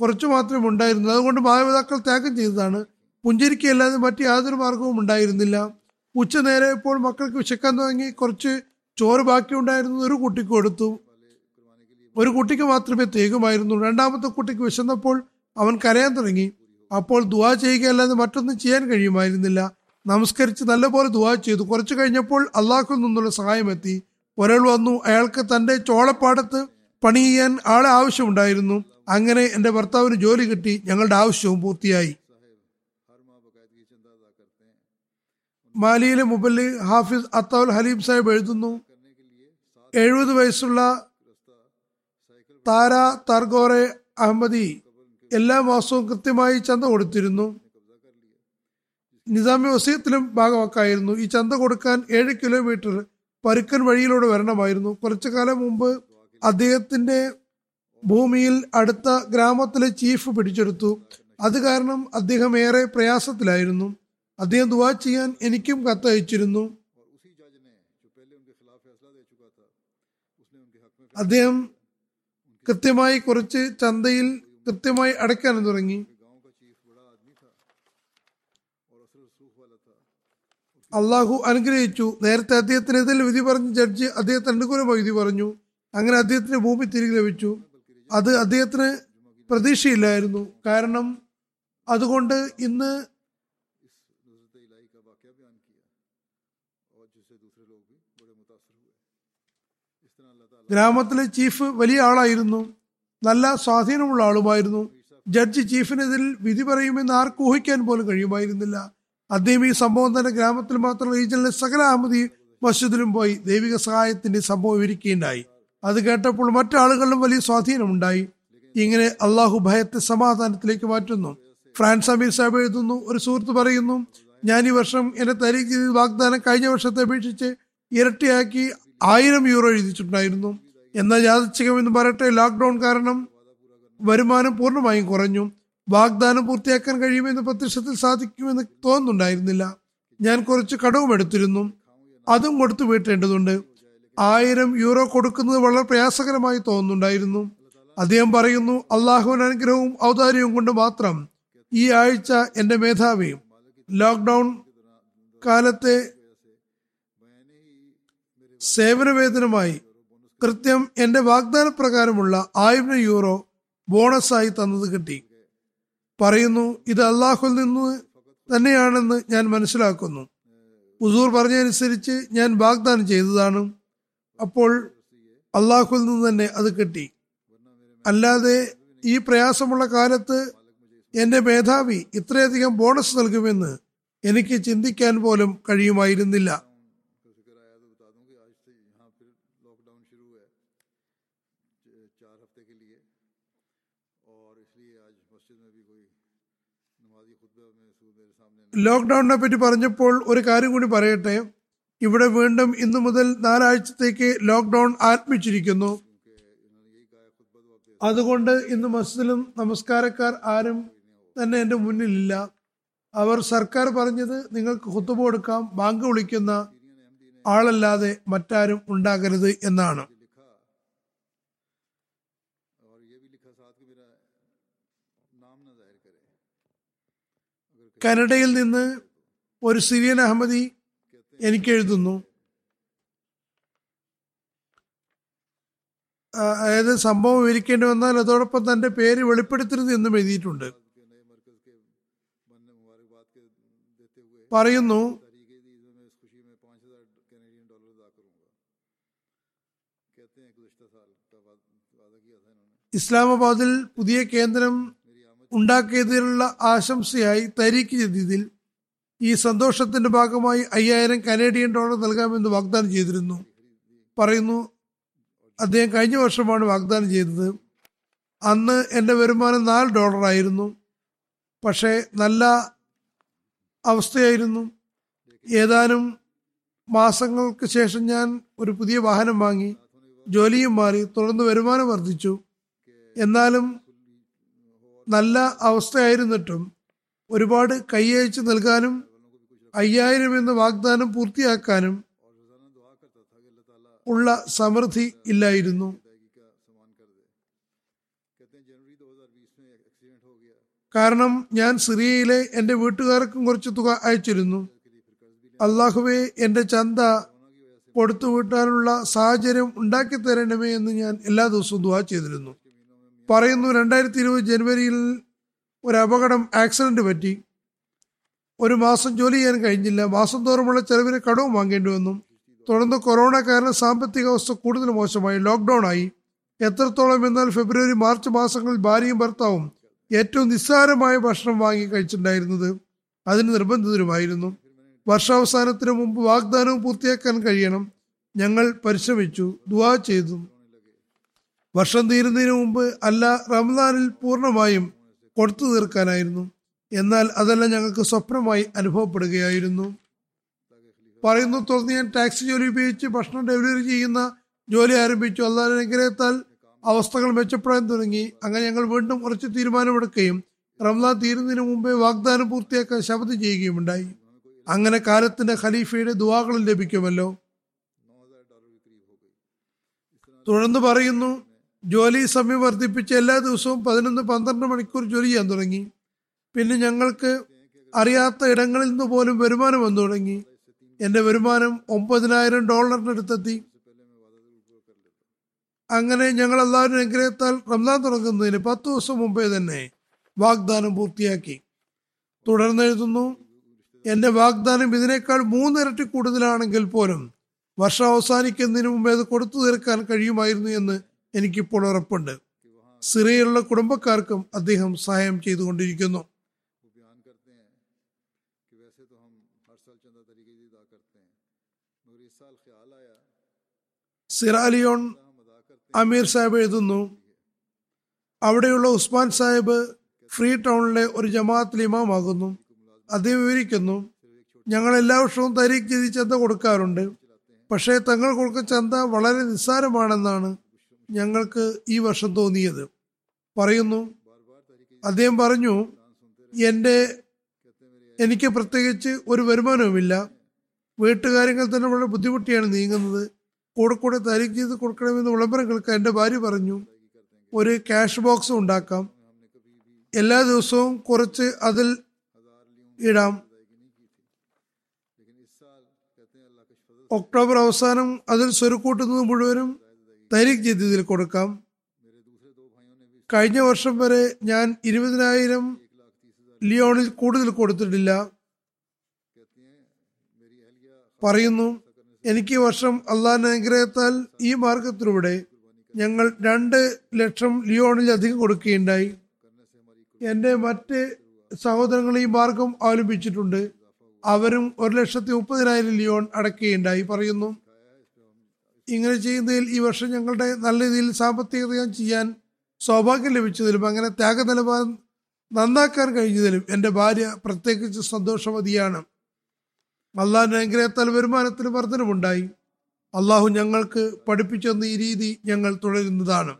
കുറച്ചു മാത്രമേ ഉണ്ടായിരുന്നു അതുകൊണ്ട് മാതാപിതാക്കൾ ത്യാഗം ചെയ്തതാണ്. പുഞ്ചിരിക്കല്ലാതെ മറ്റ് യാതൊരു മാർഗവും ഉണ്ടായിരുന്നില്ല. ഉച്ച നേരെയപ്പോൾ മക്കൾക്ക് വിശക്കാൻ തുടങ്ങി കുറച്ച് ചോറ് ബാക്കി ഉണ്ടായിരുന്നത് ഒരു കുട്ടിക്ക് കൊടുത്തു. ഒരു കുട്ടിക്ക് മാത്രമേ തേകുമായിരുന്നു രണ്ടാമത്തെ കുട്ടിക്ക് വിശന്നപ്പോൾ അവൻ കരയാൻ തുടങ്ങി. അപ്പോൾ ദുവാ ചെയ്യുകയല്ലാതെ മറ്റൊന്നും ചെയ്യാൻ കഴിയുമായിരുന്നില്ല. നമസ്കരിച്ച് നല്ലപോലെ ദുവാ ചെയ്തു. കുറച്ചു കഴിഞ്ഞപ്പോൾ അള്ളാഹുൽ നിന്നുള്ള സഹായം എത്തി. ഒരാൾ വന്നു. അയാൾക്ക് തന്റെ ചോളപ്പാടത്ത് പണി ചെയ്യാൻ ആളെ ആവശ്യമുണ്ടായിരുന്നു. അങ്ങനെ എന്റെ ഭർത്താവിന് ജോലി കിട്ടി. ഞങ്ങളുടെ ആവശ്യവും പൂർത്തിയായി. മാലിയിലെ മുബല്ലി ഹാഫിസ് അത്തൗൽ ഹലീം സാഹിബ് എഴുതുന്നു. എഴുപത് വയസ്സുള്ള താര തർഗോറെ അഹമ്മദി എല്ലാ മാസവും കൃത്യമായി ചന്ത കൊടുത്തിരുന്നു. നിസാമി വസീയത്തിലും ഭാഗമാക്കായിരുന്നു. ഈ ചന്ത കൊടുക്കാൻ ഏഴ് കിലോമീറ്റർ പരുക്കൻ വഴിയിലൂടെ വരണമായിരുന്നു. കുറച്ചു കാലം മുമ്പ് അദ്ദേഹത്തിന്റെ ഭൂമിയിൽ അടുത്ത ഗ്രാമത്തിലെ ചീഫ് പിടിച്ചെടുത്തു. അത് കാരണം അദ്ദേഹം ഏറെ പ്രയാസത്തിലായിരുന്നു. അദ്ദേഹം ദുവാ ചെയ്യാൻ എനിക്കും കത്തയച്ചിരുന്നു. അദ്ദേഹം കൃത്യമായി കുറച്ച് ചന്തയിൽ കൃത്യമായി അടയ്ക്കാൻ തുടങ്ങി. അള്ളാഹു അനുഗ്രഹിച്ചു. നേരത്തെ അദ്ദേഹത്തിനെതിരെ വിധി പറഞ്ഞ ജഡ്ജി അദ്ദേഹത്തിന് അനുകൂലമായി വിധി പറഞ്ഞു. അങ്ങനെ അദ്ദേഹത്തിന് ഭൂമി തിരികെ ലഭിച്ചു. അത് അദ്ദേഹത്തിന് പ്രതീക്ഷയില്ലായിരുന്നു. കാരണം അതുകൊണ്ട് ഇന്ന് ഗ്രാമത്തിലെ ചീഫ് വലിയ ആളായിരുന്നു. നല്ല സ്വാധീനമുള്ള ആളുമായിരുന്നു. ജഡ്ജി ചീഫിനെതിൽ വിധി പറയുമെന്ന് ആർക്കും ഊഹിക്കാൻ പോലും കഴിയുമായിരുന്നില്ല. അദ്ദേഹം ഈ സംഭവം തന്നെ ഗ്രാമത്തിൽ മാത്രം റീജിയനിലെ സകല അഹമ്മദി മസ്ജിദിലും പോയി ദൈവിക സഹായത്തിന്റെ സംഭവം ഒരുക്കിയുണ്ടായി. അത് കേട്ടപ്പോൾ മറ്റാളുകളിലും വലിയ സ്വാധീനമുണ്ടായി. ഇങ്ങനെ അള്ളാഹു ഭയത്തെ സമാധാനത്തിലേക്ക് മാറ്റുന്നു. ഫ്രാൻസ് അമീർ സാഹിബ് എഴുതുന്നു ഒരു സുഹൃത്ത് പറയുന്നു ഞാൻ ഈ വർഷം എന്റെ തരീഖ് വാഗ്ദാനം കഴിഞ്ഞ വർഷത്തെ അപേക്ഷിച്ച് ഇരട്ടിയാക്കി ആയിരം യൂറോ എഴുതിച്ചിട്ടുണ്ടായിരുന്നു എന്നാൽ യാദൃച്ഛികമെന്ന് പറയട്ടെ ലോക്ക്ഡൌൺ കാരണം വരുമാനം പൂർണമായും കുറഞ്ഞു. വാഗ്ദാനം പൂർത്തിയാക്കാൻ കഴിയുമെന്ന് പ്രത്യക്ഷത്തിൽ സാധിക്കുമെന്ന് തോന്നുന്നുണ്ടായിരുന്നില്ല. ഞാൻ കുറച്ച് കടവും എടുത്തിരുന്നു. അതും കൊടുത്തു വീട്ടേണ്ടതുണ്ട്. ആയിരം യൂറോ കൊടുക്കുന്നത് വളരെ പ്രയാസകരമായി തോന്നുന്നുണ്ടായിരുന്നു. അദ്ദേഹം പറയുന്നു അള്ളാഹുവിന്റെ അനുഗ്രഹവും ഔദാര്യവും കൊണ്ട് മാത്രം ഈ ആഴ്ച എന്റെ മേധാവിയും ലോക്ക്ഡൌൺ കാലത്തെ സേവനവേതനമായി കൃത്യം എന്റെ വാഗ്ദാന പ്രകാരമുള്ള ആയിരം യൂറോ ബോണസായി തന്നത് കിട്ടി. പറയുന്നു ഇത് അള്ളാഹുൽ നിന്ന് തന്നെയാണെന്ന് ഞാൻ മനസ്സിലാക്കുന്നു. ഉസൂർ പറഞ്ഞതനുസരിച്ച് ഞാൻ വാഗ്ദാനം ചെയ്തതാണ്. അപ്പോൾ അള്ളാഹുൽ നിന്ന് തന്നെ അത് കിട്ടി. അല്ലാതെ ഈ പ്രയാസമുള്ള കാലത്ത് എന്റെ മേധാവി ഇത്രയധികം ബോണസ് നൽകുമെന്ന് എനിക്ക് ചിന്തിക്കാൻ പോലും കഴിയുമായിരുന്നില്ല. ലോക്ക്ഡൗണിനെ പറ്റി പറഞ്ഞപ്പോൾ ഒരു കാര്യം കൂടി പറയട്ടെ? ഇവിടെ വീണ്ടും ഇന്നു മുതൽ നാലാഴ്ചത്തേക്ക് ലോക്ക്ഡൗൺ ആരംഭിച്ചിരിക്കുന്നു. അതുകൊണ്ട് ഇന്ന് മസ്ജിദിലും നമസ്കാരക്കാർ ആരും തന്നെ എന്റെ മുന്നിലില്ല. അവർ സർക്കാർ പറഞ്ഞത് നിങ്ങൾക്ക് കുത്തുപോടുക്കാം ബാങ്ക് വിളിക്കുന്ന ആളല്ലാതെ മറ്റാരും ഉണ്ടാകരുത് എന്നാണ്. കനഡയിൽ നിന്ന് ഒരു സിറിയൻ അഹമ്മദി എനിക്ക് എഴുതുന്നു അതായത് സംഭവം വിവരിക്കേണ്ടി വന്നാൽ അതോടൊപ്പം തന്റെ പേര് വെളിപ്പെടുത്തരുത് എന്നും എഴുതിയിട്ടുണ്ട്. പറയുന്നു ഇസ്ലാമാബാദിൽ പുതിയ കേന്ദ്രം ഉണ്ടാക്കിയതിലുള്ള ആശംസയായി തരീഖ് ജദീദിൽ ഈ സന്തോഷത്തിന്റെ ഭാഗമായി അയ്യായിരം കനേഡിയൻ ഡോളർ നൽകാമെന്ന് വാഗ്ദാനം ചെയ്തിരുന്നു. പറയുന്നു അദ്ദേഹം കഴിഞ്ഞ വർഷമാണ് വാഗ്ദാനം ചെയ്തത്. അന്ന് എന്റെ വരുമാനം നാല് ഡോളറായിരുന്നു പക്ഷേ നല്ല അവസ്ഥയായിരുന്നു. ഏതാനും മാസങ്ങൾക്ക് ശേഷം ഞാൻ ഒരു പുതിയ വാഹനം വാങ്ങി ജോലിയും മാറി തുടർന്ന് വരുമാനം വർദ്ധിച്ചു. എന്നാലും നല്ല അവസ്ഥയായിരുന്നിട്ടും ഒരുപാട് കൈയയച്ച് നൽകാനും അയ്യായിരം എന്ന വാഗ്ദാനം പൂർത്തിയാക്കാനും ഉള്ള സമൃദ്ധി ഇല്ലായിരുന്നു. കാരണം ഞാൻ സിറിയയിലെ എന്റെ വീട്ടുകാർക്കും കുറച്ച് തുക അയച്ചിരുന്നു. അള്ളാഹുബെ എന്റെ ചന്ത കൊടുത്തു വിട്ടാനുള്ള സാഹചര്യം ഉണ്ടാക്കി തരണമേ എന്ന് ഞാൻ എല്ലാ ദിവസവും ദുവാ ചെയ്തിരുന്നു. പറയുന്നു രണ്ടായിരത്തി ഇരുപത് ജനുവരിയിൽ ഒരു അപകടം ആക്സിഡന്റ് പറ്റി. ഒരു മാസം ജോലി ചെയ്യാൻ കഴിഞ്ഞില്ല. മാസം തോറുമുള്ള ചെലവിന് കടവും വാങ്ങേണ്ടി വന്നു. തുടർന്ന് കൊറോണ കാരണം സാമ്പത്തിക അവസ്ഥ കൂടുതൽ മോശമായി. ലോക്ക്ഡൗൺ ആയി. എത്രത്തോളം എന്നാൽ ഫെബ്രുവരി മാർച്ച് മാസങ്ങളിൽ ഭാര്യയും ഭർത്താവും ഏറ്റവും നിസ്സാരമായ ഭക്ഷണം വാങ്ങി കഴിച്ചിട്ടുണ്ടായിരുന്നത് അതിന് നിർബന്ധിതരുമായിരുന്നു. വർഷാവസാനത്തിന് മുമ്പ് വാഗ്ദാനവും പൂർത്തിയാക്കാൻ കഴിയണം. ഞങ്ങൾ പരിശ്രമിച്ചു. ദുവാ ചെയ്തു. വർഷം തീരുന്നതിന് മുമ്പ് അല്ല റംസാനിൽ പൂർണമായും കൊടുത്തു തീർക്കാനായിരുന്നു. എന്നാൽ അതെല്ലാം ഞങ്ങൾക്ക് സ്വപ്നമായി അനുഭവപ്പെടുകയായിരുന്നു. പറയുന്നു തുടർന്ന് ഞാൻ ടാക്സി ജോലി ഉപയോഗിച്ച് ഭക്ഷണം ഡെലിവറി ചെയ്യുന്ന ജോലി ആരംഭിച്ചു. അല്ലാതെ അനുഗ്രഹത്താൽ അവസ്ഥകൾ മെച്ചപ്പെടാൻ തുടങ്ങി. അങ്ങനെ ഞങ്ങൾ വീണ്ടും കുറച്ച് തീരുമാനമെടുക്കുകയും റംസാൻ തീരുന്നതിന് മുമ്പേ വാഗ്ദാനം പൂർത്തിയാക്കാൻ ശബ്ദം ചെയ്യുകയുമുണ്ടായി അങ്ങനെ കാലത്തിന്റെ ഖലീഫയുടെ ദുവാകളും ലഭിക്കുമല്ലോ. തുടർന്ന് പറയുന്നു ജോലി സമയം വർദ്ധിപ്പിച്ച് എല്ലാ ദിവസവും പതിനൊന്ന് പന്ത്രണ്ട് മണിക്കൂർ ജോലി ചെയ്യാൻ തുടങ്ങി. പിന്നെ ഞങ്ങൾക്ക് അറിയാത്ത ഇടങ്ങളിൽ നിന്ന് പോലും വരുമാനം വന്നു തുടങ്ങി. എന്റെ വരുമാനം ഒമ്പതിനായിരം ഡോളറിനടുത്തെത്തി അങ്ങനെ ഞങ്ങൾ എല്ലാവരും അനുഗ്രഹത്താൽ റംസാൻ തുടങ്ങുന്നതിന് പത്ത് ദിവസം മുമ്പേ തന്നെ വാഗ്ദാനം പൂർത്തിയാക്കി. തുടർന്ന് എഴുതുന്നു എന്റെ വാഗ്ദാനം ഇതിനേക്കാൾ മൂന്നിരട്ടി കൂടുതലാണെങ്കിൽ പോലും വർഷം അവസാനിക്കുന്നതിന് മുമ്പേ അത് കൊടുത്തു തീർക്കാൻ കഴിയുമായിരുന്നു എന്ന് എനിക്കിപ്പോൾ ഉറപ്പുണ്ട്. സിറിയയിലുള്ള കുടുംബക്കാർക്കും അദ്ദേഹം സഹായം ചെയ്തുകൊണ്ടിരിക്കുന്നു. സിറാലിയോൺ അമീർ സാഹിബ് എഴുതുന്നു അവിടെയുള്ള ഉസ്മാൻ സാഹിബ് ഫ്രീ ടൗണിലെ ഒരു ജമാഅത്തിൽ ഇമാമാകുന്നു. അദ്ദേഹം വിവരിക്കുന്നു ഞങ്ങൾ എല്ലാ വർഷവും തരീഖ് ചന്ത കൊടുക്കാറുണ്ട്. പക്ഷേ തങ്ങൾ കൊടുക്കുന്ന ചന്ത വളരെ നിസ്സാരമാണെന്നാണ് ഞങ്ങൾക്ക് ഈ വർഷം തോന്നിയത്. പറയുന്നു അദ്ദേഹം പറഞ്ഞു എന്റെ എനിക്ക് പ്രത്യേകിച്ച് ഒരു വരുമാനവുമില്ല. വീട്ടുകാര്യങ്ങൾ തന്നെ വളരെ ബുദ്ധിമുട്ടിയാണ് നീങ്ങുന്നത്. കൂടെ കൂടെ തരിക് ചെയ്ത് കൊടുക്കണമെന്ന് വിളംബരം കേൾക്കാൻ എന്റെ ഭാര്യ പറഞ്ഞു ഒരു ക്യാഷ് ബോക്സ് ഉണ്ടാക്കാം. എല്ലാ ദിവസവും കുറച്ച് അതിൽ ഇടാം. ഒക്ടോബർ അവസാനം അതിൽ സ്വരുക്കൂട്ടുന്നത് മുഴുവനും തരീഖ് ജദീദിൽ കൊടുക്കാം. കഴിഞ്ഞ വർഷം വരെ ഞാൻ ഇരുപതിനായിരം ലിയോണിൽ കൂടുതൽ കൊടുത്തിട്ടില്ല. പറയുന്നു എനിക്ക് വർഷം അള്ളാഹിന്റെ അനുഗ്രഹത്താൽ ഈ മാർഗത്തിലൂടെ ഞങ്ങൾ രണ്ട് ലക്ഷം ലിയോണിലധികം കൊടുക്കുകയുണ്ടായി. എന്റെ മറ്റ് സഹോദരങ്ങൾ ഈ മാർഗം അവലംബിച്ചിട്ടുണ്ട് അവരും ഒരു ലക്ഷത്തി മുപ്പതിനായിരം ലിയോൺ അടക്കുകയുണ്ടായി പറയുന്നു. ഇങ്ങനെ ചെയ്യുന്നതിൽ ഈ വർഷം ഞങ്ങളുടെ നല്ല രീതിയിൽ സാമ്പത്തികം ചെയ്യാൻ സൗഭാഗ്യം ലഭിച്ചതിലും അങ്ങനെ ത്യാഗ നിലവാരം നന്നാക്കാൻ കഴിഞ്ഞതിലും എന്റെ ഭാര്യ പ്രത്യേകിച്ച് സന്തോഷവതിയാണ്. അള്ളാഹിന്റെ അനുഗ്രഹത്താൽ വരുമാനത്തിന് വർധനമുണ്ടായി അള്ളാഹു ഞങ്ങൾക്ക് പഠിപ്പിച്ചെന്ന ഈ രീതി ഞങ്ങൾ തുടരുന്നതാണ്.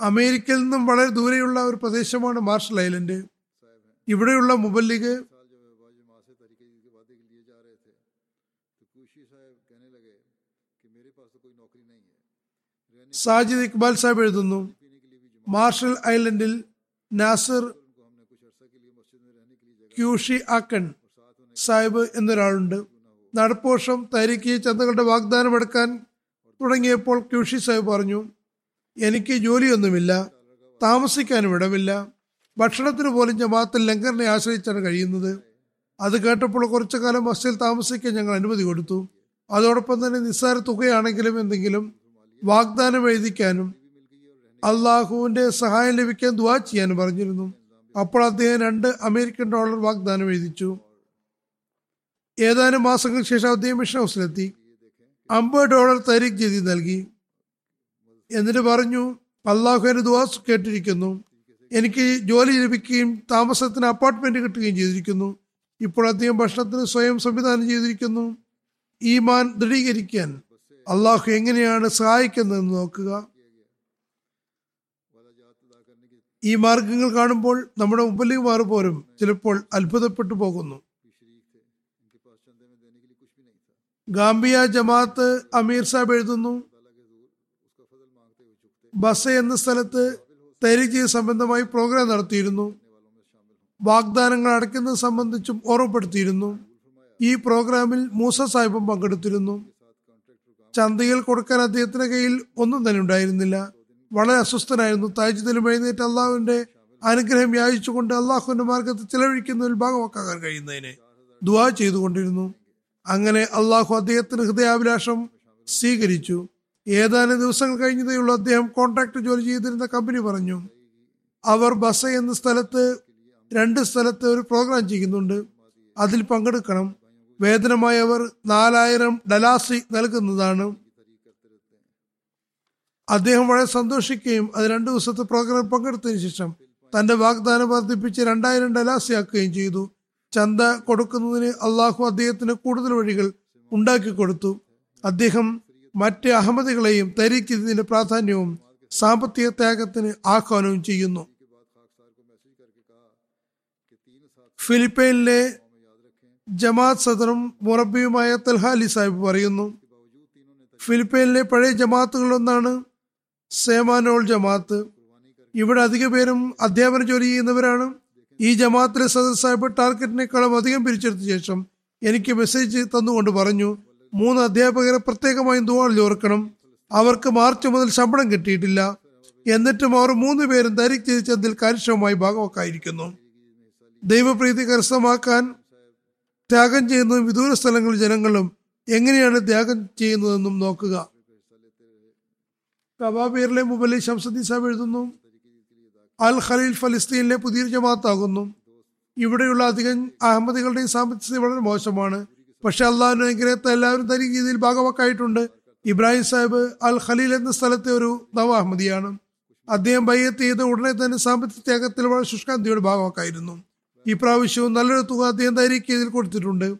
അമേരിക്കയിൽ നിന്നും വളരെ ദൂരെയുള്ള ഒരു പ്രദേശമാണ് മാർഷൽ ഐലൻഡ്. ഇവിടെയുള്ള മുബല്ലിഗ് സാജിദ് ഇക്ബാൽ സാഹിബ് എഴുതുന്നു. മാർഷൽ ഐലൻഡിൽ നാസർ ക്യൂഷി ആക്കൺ സാഹിബ് എന്നൊരാളുണ്ട്. നടപ്പോഷം തരിക്ക് ചന്തകളുടെ വാഗ്ദാനം എടുക്കാൻ തുടങ്ങിയപ്പോൾ ക്യൂഷി സാഹിബ് പറഞ്ഞു എനിക്ക് ജോലിയൊന്നുമില്ല താമസിക്കാനും ഇടമില്ല. ഭക്ഷണത്തിന് പോലും ജമാഅത്തിൽ ലങ്കറിനെ ആശ്രയിച്ചാണ് കഴിയുന്നത്. അത് കേട്ടപ്പോൾ കുറച്ചു കാലം ബസ്സിൽ താമസിക്കാൻ ഞങ്ങൾ അനുമതി കൊടുത്തു. അതോടൊപ്പം തന്നെ നിസ്സാര തുകയാണെങ്കിലും എന്തെങ്കിലും വാഗ്ദാനം എഴുതിക്കാനും അള്ളാഹുവിന്റെ സഹായം ലഭിക്കാൻ ദുവാ ചെയ്യാനും പറഞ്ഞിരുന്നു. അപ്പോൾ അദ്ദേഹം രണ്ട് അമേരിക്കൻ ഡോളർ വാഗ്ദാനം എഴുതിച്ചു. ഏതാനും മാസങ്ങൾക്ക് ശേഷം അദ്ദേഹം മിഷൻ ഹൗസിലെത്തി. അമ്പത് ഡോളർ തരീഖ് ജതി നൽകി. എന്നിട്ട് പറഞ്ഞു അള്ളാഹു എന്റെ ദുവാ കേട്ടിരിക്കുന്നു. എനിക്ക് ജോലി ലഭിക്കുകയും താമസത്തിന് അപ്പാർട്ട്മെന്റ് കിട്ടുകയും ചെയ്തിരിക്കുന്നു. ഇപ്പോൾ അദ്ദേഹം ഭക്ഷണത്തിന് സ്വയം സംവിധാനം ചെയ്തിരിക്കുന്നു. ഈമാൻ ദൃഢീകരിക്കാൻ അള്ളാഹു എങ്ങനെയാണ് സഹായിക്കുന്നതെന്ന് നോക്കുക. ഈ മാർഗങ്ങൾ കാണുമ്പോൾ നമ്മുടെ മുമ്പിലേമാർ പോലും ചിലപ്പോൾ അത്ഭുതപ്പെട്ടു പോകുന്നു. ഗാംബിയ ജമാഅത്ത് അമീർ സാബ് എഴുതുന്നു ബസ എന്ന സ്ഥലത്ത് തരിജി സംബന്ധമായി പ്രോഗ്രാം നടത്തിയിരുന്നു. വാഗ്ദാനങ്ങൾ അടയ്ക്കുന്നത് സംബന്ധിച്ചും ഓർമ്മപ്പെടുത്തിയിരുന്നു. ഈ പ്രോഗ്രാമിൽ മൂസ സാഹിബും പങ്കെടുത്തിരുന്നു. ചന്തയിൽ കൊടുക്കാൻ അദ്ദേഹത്തിന്റെ കയ്യിൽ ഒന്നും തന്നെ ഉണ്ടായിരുന്നില്ല. വളരെ അസ്വസ്ഥനായിരുന്നു. താജ്യത്തിലും എഴുന്നേറ്റ് അള്ളാഹുവിന്റെ അനുഗ്രഹം യാചിച്ചുകൊണ്ട് അള്ളാഹുവിന്റെ മാർഗത്തിൽ ചെലവഴിക്കുന്നതിൽ ഭാഗമാക്കാൻ കഴിയുന്നതിന് ദുവാ ചെയ്തുകൊണ്ടിരുന്നു. അങ്ങനെ അള്ളാഹു അദ്ദേഹത്തിന്റെ ഹൃദയാഭിലാഷം സ്വീകരിച്ചു. ഏതാനും ദിവസങ്ങൾ കഴിഞ്ഞതേയുള്ള അദ്ദേഹം കോൺട്രാക്ട് ജോലി ചെയ്തിരുന്ന കമ്പനി പറഞ്ഞു. അവർ ബസ എന്ന സ്ഥലത്ത് രണ്ട് സ്ഥലത്ത് ഒരു പ്രോഗ്രാം ചെയ്യുന്നുണ്ട്. അതിൽ പങ്കെടുക്കണം. വേതനമായി അവർ നാലായിരം ഡലാസി നൽകുന്നതാണ്. അദ്ദേഹം വളരെ സന്തോഷിക്കുകയും അത് രണ്ടു ദിവസത്തെ പ്രോഗ്രാം പങ്കെടുത്തതിന് ശേഷം തന്റെ വാഗ്ദാനം വർദ്ധിപ്പിച്ച് രണ്ടായിരം ഡലാസി ആക്കുകയും ചെയ്തു. ചന്ത കൊടുക്കുന്നതിന് അള്ളാഹു അദ്ദേഹത്തിന് കൂടുതൽ വഴികൾ ഉണ്ടാക്കി കൊടുത്തു. അദ്ദേഹം മറ്റ് അഹമ്മദികളെയും തരിക്കുന്നതിന്റെ പ്രാധാന്യവും സാമ്പത്തിക ത്യാഗത്തിന് ആഹ്വാനവും ചെയ്യുന്നു. ഫിലിപ്പൈനിലെ ജമാഅത്ത് സദറും മുറബിയുമായ തൽഹാലി സാഹിബ് പറയുന്നു ഫിലിപ്പൈനിലെ പഴയ ജമാഅത്തുകളൊന്നാണ് സേമാനോൾ ജമാഅത്ത്. ഇവിടെ അധിക പേരും അധ്യാപന ജോലി ചെയ്യുന്നവരാണ്. ഈ ജമാഅത്തിലെ സദർ സാഹിബ് ടാർഗറ്റിനേക്കാളും അധികം പിരിച്ചെടുത്ത ശേഷം എനിക്ക് മെസ്സേജ് തന്നുകൊണ്ട് പറഞ്ഞു മൂന്ന് അധ്യാപകരെ പ്രത്യേകമായും ദുവാളിൽ ഓർക്കണം. അവർക്ക് മാർച്ച് മുതൽ ശമ്പളം കിട്ടിയിട്ടില്ല. എന്നിട്ടും അവർ മൂന്ന് പേരും ദരിക് ചതിച്ചതിൽ കാര്യക്ഷമമായി ഭാഗമാക്കായിരിക്കുന്നു ദൈവപ്രീതി കരസ്ഥമാക്കാൻ ത്യാഗം ചെയ്യുന്നതും വിദൂര സ്ഥലങ്ങളിൽ ജനങ്ങളും എങ്ങനെയാണ് ത്യാഗം ചെയ്യുന്നതെന്നും നോക്കുക. കബാബീറിലെ മുബലി ശംസദ്ദീൻ സാബ് എഴുതുന്നു അൽ ഖലീൽ ഫലസ്തീനിലെ പുതിയൊരു ജമാത്താകുന്നു ഇവിടെയുള്ള അധികം അഹമ്മദികളുടെയും സാമ്പത്തിക വളരെ മോശമാണ്. പക്ഷെ അള്ളാഹുവിന്റെ അനുഗ്രഹത്തെ എല്ലാവരും തനി രീതിയിൽ ഭാഗമാക്കായിട്ടുണ്ട് ഇബ്രാഹിം സാഹിബ് അൽ ഖലീൽ എന്ന സ്ഥലത്തെ ഒരു നവ അഹമ്മദിയാണ്. അദ്ദേഹം ബയ്യത്ത് ചെയ്ത് ഉടനെ തന്നെ സാമ്പത്തിക ത്യാഗത്തിൽ വളരെ ശുഷ്കാന്തിയുടെ ഭാഗമാക്കായിരുന്നു ഈ പ്രാവശ്യവും നല്ലൊരു തുക അദ്ദേഹം ധൈര്യത്തിൽ കൊടുത്തിട്ടുണ്ട്.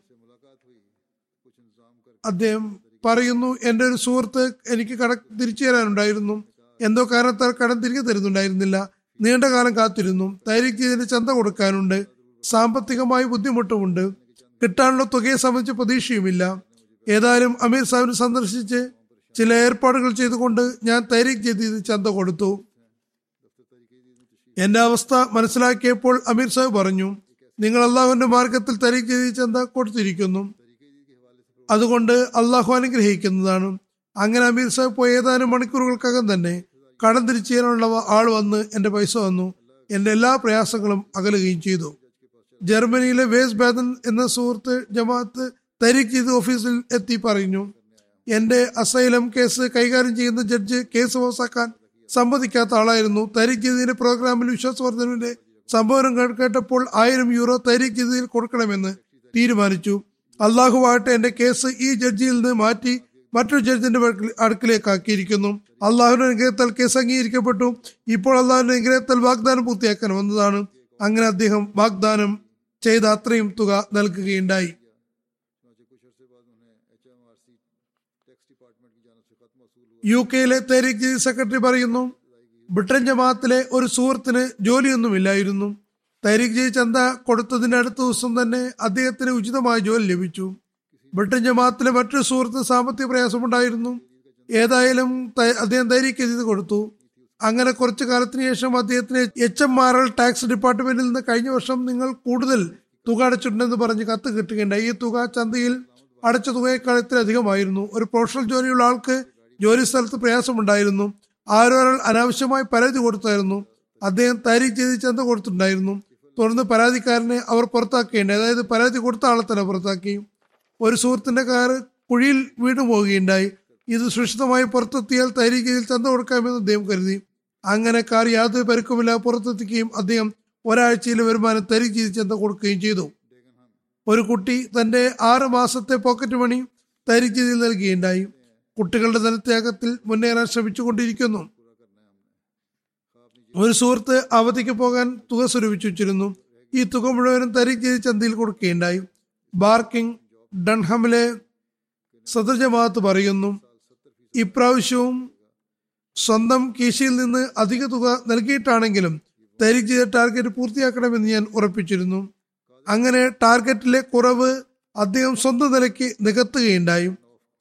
അദ്ദേഹം പറയുന്നു എന്റെ ഒരു സുഹൃത്ത് എനിക്ക് കട തിരിച്ചു തരാനുണ്ടായിരുന്നു. എന്തോ കാരണത്താൽ കടം തിരികെ തരുന്നുണ്ടായിരുന്നില്ല. നീണ്ട കാലം കാത്തിരുന്നു. ഇതിന് ചന്ത കൊടുക്കാനുണ്ട്. സാമ്പത്തികമായി ബുദ്ധിമുട്ടുമുണ്ട്. കിട്ടാനുള്ള തുകയെ സംബന്ധിച്ച് പ്രതീക്ഷയുമില്ല. ഏതായാലും അമീർ സാഹിബിനെ സന്ദർശിച്ച് ചില ഏർപ്പാടുകൾ ചെയ്തുകൊണ്ട് ഞാൻ തൈരിക് ജദീദ് ചന്ത കൊടുത്തു. എന്റെ അവസ്ഥ മനസ്സിലാക്കിയപ്പോൾ അമീർ സാഹിബ് പറഞ്ഞു നിങ്ങൾ അള്ളാഹുവിന്റെ മാർഗത്തിൽ ജദീദ് ചന്ത കൊടുത്തിരിക്കുന്നു. അതുകൊണ്ട് അള്ളാഹു അനുഗ്രഹിക്കുന്നതാണ്. അങ്ങനെ അമീർ സാഹിബ് പോയ ഏതാനും മണിക്കൂറുകൾക്കകം തന്നെ കടം തിരിച്ചു ചെയ്യാനുള്ള ആൾ വന്ന് എന്റെ പൈസ വന്നു എന്റെ എല്ലാ പ്രയാസങ്ങളും അകലുകയും ചെയ്തു. ജർമ്മനിയിലെ വേസ് ബാദൻ എന്ന സുഹൃത്ത് ജമാഅത്ത് തരീഖ് ചെയ്ത് ഓഫീസിൽ എത്തി പറഞ്ഞു. എന്റെ അസൈലം കേസ് കൈകാര്യം ചെയ്യുന്ന ജഡ്ജ് കേസ് പാസാക്കാൻ സമ്മതിക്കാത്ത ആളായിരുന്നു. തരീഖ് ജദീദിന്റെ പ്രോഗ്രാമിൽ വിശ്വാസവർദ്ധനവിന്റെ സംഭവം കേട്ടപ്പോൾ ആയിരം യൂറോ തരിക്ക് ഇതിൽ കൊടുക്കണമെന്ന് തീരുമാനിച്ചു. അള്ളാഹുവായിട്ട് എന്റെ കേസ് ഈ ജഡ്ജിയിൽ നിന്ന് മാറ്റി മറ്റൊരു ജഡ്ജിന്റെ അടുക്കിലേക്കാക്കിയിരിക്കുന്നു. അള്ളാഹുവിന്റെ അനുഗ്രഹത്താൽ കേസ് അംഗീകരിക്കപ്പെട്ടു. ഇപ്പോൾ അള്ളാഹുവിന്റെ അനുഗ്രഹത്താൽ വാഗ്ദാനം പൂർത്തിയാക്കാൻ വന്നതാണ്. അങ്ങനെ അദ്ദേഹം വാഗ്ദാനം ചെയ്ത അത്രയും തുക നൽകുകയുണ്ടായി. യു കെയിലെ തെരീഖ് സെക്രട്ടറി പറയുന്നു ബ്രിട്ടൻ ജമാഅത്തിലെ ഒരു സുഹൃത്തിന് ജോലിയൊന്നുമില്ലായിരുന്നു. തരീഖ് ജയ് ചന്ത കൊടുത്തതിന്റെ അടുത്ത ദിവസം തന്നെ അദ്ദേഹത്തിന് ഉചിതമായ ജോലി ലഭിച്ചു. ബ്രിട്ടൻ ജമാഅത്തിലെ മറ്റൊരു സുഹൃത്ത് സാമ്പത്തിക പ്രയാസമുണ്ടായിരുന്നു. ഏതായാലും അദ്ദേഹം തരീഖ് എഴുതി കൊടുത്തു. അങ്ങനെ കുറച്ചു കാലത്തിന് ശേഷം അദ്ദേഹത്തിന് H M R L tax ഡിപ്പാർട്ട്മെന്റിൽ നിന്ന് കഴിഞ്ഞ വർഷം നിങ്ങൾ കൂടുതൽ തുക അടച്ചിട്ടുണ്ടെന്ന് പറഞ്ഞ് കത്ത് കിട്ടുകയുണ്ടായി. ഈ തുക ചന്തയിൽ അടച്ച തുകയേക്കാൾ ഇത്രയധികമായിരുന്നു ഒരു പ്രൊഫഷണൽ ജോലിയുള്ള ആൾക്ക് ജോലി സ്ഥലത്ത് പ്രയാസമുണ്ടായിരുന്നു. ആരോ ഒരാൾ അനാവശ്യമായി പരാതി കൊടുത്തായിരുന്നു. അദ്ദേഹം താരിഖ് ചെയ്ത് ചന്ത കൊടുത്തിട്ടുണ്ടായിരുന്നു. തുടർന്ന് പരാതിക്കാരനെ അവർ പുറത്താക്കുകയുണ്ടായി. അതായത് പരാതി കൊടുത്ത ആളെ തന്നെ പുറത്താക്കി. ഒരു സുഹൃത്തിന്റെ കാർ കുഴിയിൽ വീണു പോവുകയുണ്ടായി. ഇത് സുരക്ഷിതമായി പുറത്തെത്തിയാൽ താരിഖ് ചെയ്തിൽ ചന്ത കൊടുക്കാമെന്ന് അദ്ദേഹം കരുതി. അങ്ങനെ കാർ യാതൊരു പരുക്കുമില്ലാതെ പുറത്തെത്തിക്കുകയും അദ്ദേഹം ഒരാഴ്ചയിലെ വരുമാനം ചെയ്ത് ചന്ത കൊടുക്കുകയും ചെയ്തു. ഒരു കുട്ടി തന്റെ ആറ് മാസത്തെ പോക്കറ്റ് മണി ചെയ്തിൽ നൽകുകയുണ്ടായി. കുട്ടികളുടെ ധനത്യാഗത്തിൽ മുന്നേറാൻ ശ്രമിച്ചുകൊണ്ടിരിക്കുന്നു. ഒരു സുഹൃത്ത് അവധിക്ക് പോകാൻ തുക സ്വരൂപിച്ചു വെച്ചിരുന്നു. ഈ തുക മുഴുവനും തരീഖ് ചെയ്ത് ചന്തയിൽ കൊടുക്കുകയുണ്ടായി. ബാർക്കിംഗ് ഡൺഹമിലെ സദർജമാത്ത് പറയുന്നു ഇപ്രാവശ്യവും സ്വന്തം കീശയിൽ നിന്ന് അധിക തുക നൽകിയിട്ടാണെങ്കിലും തരീഖ് ചെയ്ത ടാർഗറ്റ് പൂർത്തിയാക്കണമെന്ന് ഞാൻ ഉറപ്പിച്ചിരുന്നു. അങ്ങനെ ടാർഗറ്റിലെ കുറവ് അദ്ദേഹം സ്വന്തം നിലയ്ക്ക് നികത്തുകയുണ്ടായി.